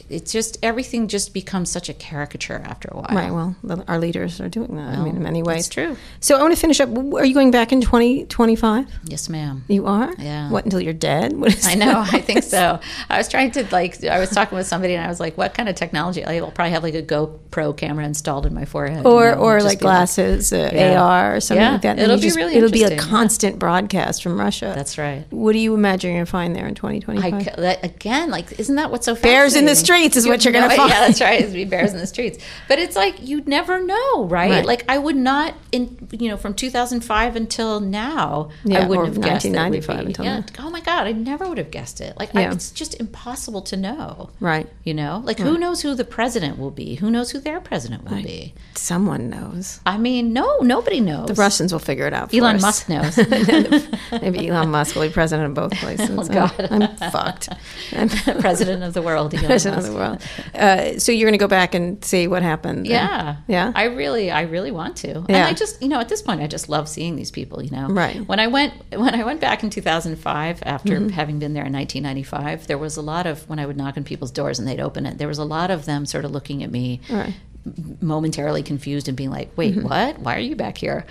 it's just everything just becomes such a caricature after a while. Right. Well, our leaders are doing that. I mean, in many ways. It's true. So I want to finish up. Are you going back in 2025? Yes, ma'am. You are? Yeah. What, until you're dead? I know. I think so. I was trying to like. I was talking with somebody, and I was like, "What kind of technology? I will probably have like a GoPro camera installed in my forehead, Or, you know, or like be like- glasses, uh, Yeah. AR, or something Yeah, like that. and it'll be really It'll be a constant broadcast from Russia. That's right. What do you imagine you're going to find there in I, 2025? again, like, isn't that what's so Bears in the? Streets is what you're gonna find. Yeah, that's right. It's be bears in the streets. But it's like you never know, right? Right. Like I would not, in you know, from 2005 until now, Yeah, I wouldn't or have guessed that it would 1995 be- until yeah. now. Oh my God, I never would have guessed it. Like I, it's just impossible to know. Right. You know, like who knows who the president will be? Who knows who their president will be? Someone knows. I mean, no, nobody knows. The Russians will figure it out. Elon us. Musk knows. Maybe Elon Musk will be president of both places. Oh, God. I'm fucked. I'm- president of the world, Elon the world. Uh, so you're going to go back and see what happened. Yeah. Yeah. I really I really want to. And I just you know, at this point I just love seeing these people, you know. Right. When I went when I went back in 2005 after Mm-hmm. having been there in 1995, there was a lot of when I would knock on people's doors and they'd open it. There was a lot of them sort of looking at me Right. Momentarily confused and being like, "Wait, Mm-hmm. what? Why are you back here?"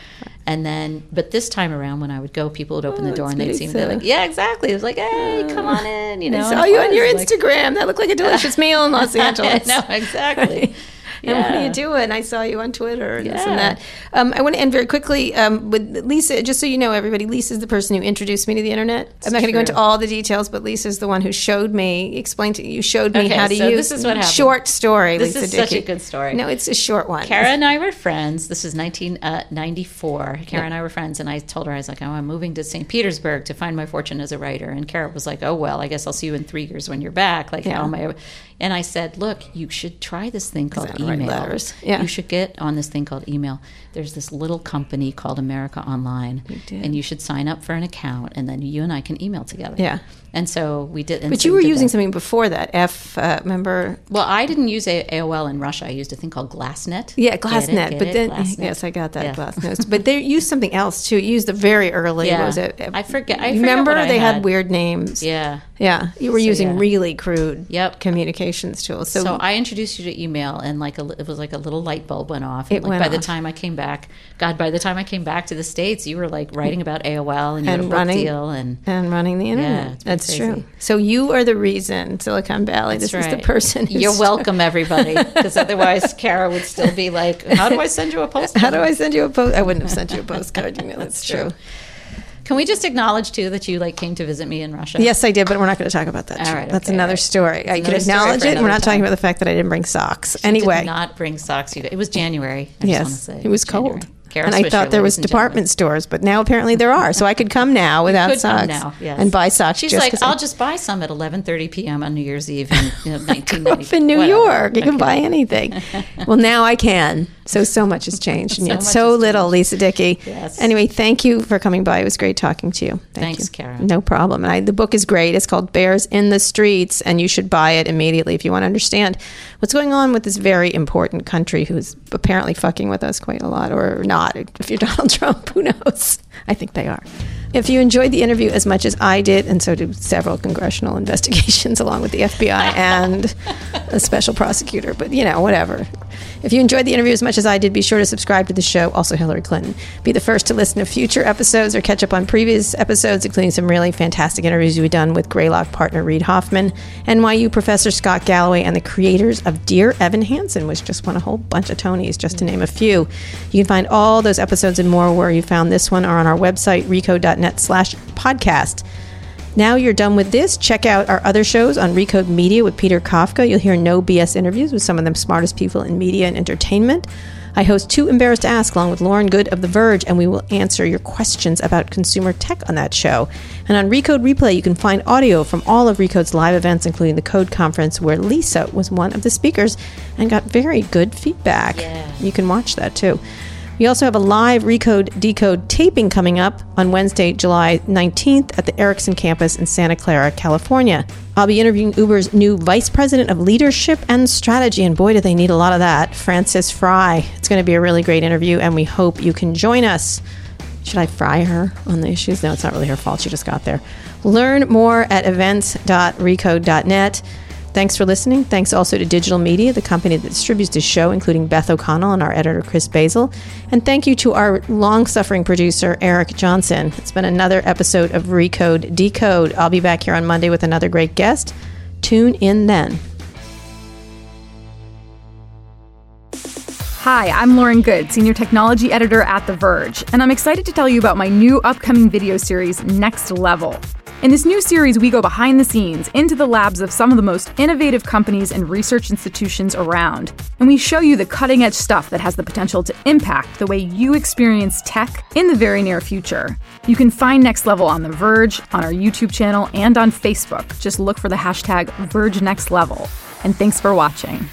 And then, but this time around, when I would go, people would open Oh, the door and they'd see me. They're like, "Yeah, exactly." It was like, "Hey, come on in," you know. I saw you on your like- Instagram. That looked like a delicious meal in Los Angeles. no, exactly. And what are Yeah. you doing? I saw you on Twitter and this and that. Um, I want to end very quickly um, with Lisa. Just so you know, everybody, Lisa is the person who introduced me to the internet. I'm not going to go into all the details, but Lisa is the one who showed me, explained to you, showed me Okay, how to so use. this is what happened. Short story. This Lisa is such a good story. No, it's a short one. Kara and I were friends. This is 1994. Kara and I were friends, and I told her, I was like, oh, I'm moving to St. Petersburg to find my fortune as a writer. And Kara was like, oh, well, I guess I'll see you in three years when you're back. Like, Yeah. how am I? And I said, look, you should try this thing called I email. letters. Yeah. You should get on this thing called email. There's this little company called America Online, and you should sign up for an account, and then you and I can email together. Yeah. And so we did. But so you were using that. something before that. F, uh, remember? Well, I didn't use A- AOL in Russia. I used a thing called GlasNet. Yeah, it? GlasNet. But it? then, GlasNet. yes, I got that Yeah. GlasNet. But they used something else too. You used the very early. Yeah. What was it? I forget- I You forget remember what I they had. had. weird names. Yeah. Yeah, you were So, using yeah. really crude Yep. communications tools. So, So, I introduced you to email, and like a, it was like a little light bulb went off. It And like went by the time I came back, God, by the time I came back to the states, you were like writing about AOL and And had a book running- deal, and and running the internet. Yeah, That's crazy. true. So you are the reason Silicon Valley. That's this is the person. You're welcome, everybody, because otherwise Kara would still be like, "How do I send you a postcard?" How do I send you a post? I wouldn't have sent you a postcard. You know, that's true. Can we just acknowledge too that you like came to visit me in Russia? Yes, I did, but we're not going to talk about that. All right, that's okay, another right. story. I can another acknowledge it. We're not talking about the fact that I didn't bring socks. You anyway, did not bring socks. You. It was January. I yes, it was January. cold, Kara and I Swisher, thought there was department stores, but now apparently there are. So I could come now without could socks come now, yes. and buy socks. She's like, 'cause I- I'll just buy some at 11:30 p.m. on New Year's Eve in you know, 1990. in New whatever. York. You can buy anything. well, now I can. So so much has changed, and So yet so little, changed. Lisa Dickey. Yes. Anyway, thank you for coming by. It was great talking to you. Thank Thanks, you. Kara. No problem. And I, the book is great. It's called Bears in the Streets, and you should buy it immediately if you want to understand what's going on with this very important country who's apparently fucking with us quite a lot, or not. If you're Donald Trump, who knows? I think they are. If you enjoyed the interview as much as I did, and so did several congressional investigations along with the FBI and a special prosecutor, but you know, whatever. If you enjoyed the interview as much as I did, be sure to subscribe to the show, also Hillary Clinton. Be the first to listen to future episodes or catch up on previous episodes, including some really fantastic interviews we've done with Greylock partner Reid Hoffman, NYU professor Scott Galloway, and the creators of Dear Evan Hansen, which just won a whole bunch of Tonys, just to name a few. You can find all those episodes and more where you found this one are on our website, recode.net slash podcast. Now you're done with this. Check out our other shows on Recode Media with Peter Kafka. You'll hear no BS interviews with some of the smartest people in media and entertainment. I host Too Embarrassed to Ask along with Lauren Goode of The Verge, and we will answer your questions about consumer tech on that show. And on Recode Replay, you can find audio from all of Recode's live events, including the Code Conference, where Lisa was one of the speakers and got very good feedback. Yeah. You can watch that too. We also have a live Recode Decode taping coming up on Wednesday, July 19th at the Ericsson campus in Santa Clara, California. I'll be interviewing Uber's new Vice President of Leadership and Strategy, and boy, do they need a lot of that, Frances Frei. It's going to be a really great interview, and we hope you can join us. Should I fry her on the issues? No, it's not really her fault. She just got there. Learn more at events.recode.net. Thanks for listening. Thanks also to Digital Media, the company that distributes this show, including Beth O'Connell and our editor, Chris Basil. And thank you to our long suffering producer, Eric Johnson. It's been another episode of Recode Decode. I'll be back here on Monday with another great guest. Tune in then. Hi, I'm Lauren Goode, Senior Technology Editor at The Verge, and I'm excited to tell you about my new upcoming video series, Next Level. In this new series, we go behind the scenes into the labs of some of the most innovative companies and research institutions around, and we show you the cutting edge stuff that has the potential to impact the way you experience tech in the very near future. You can find Next Level on The Verge, on our YouTube channel, and on Facebook. Just look for the hashtag VergeNextLevel. And thanks for watching.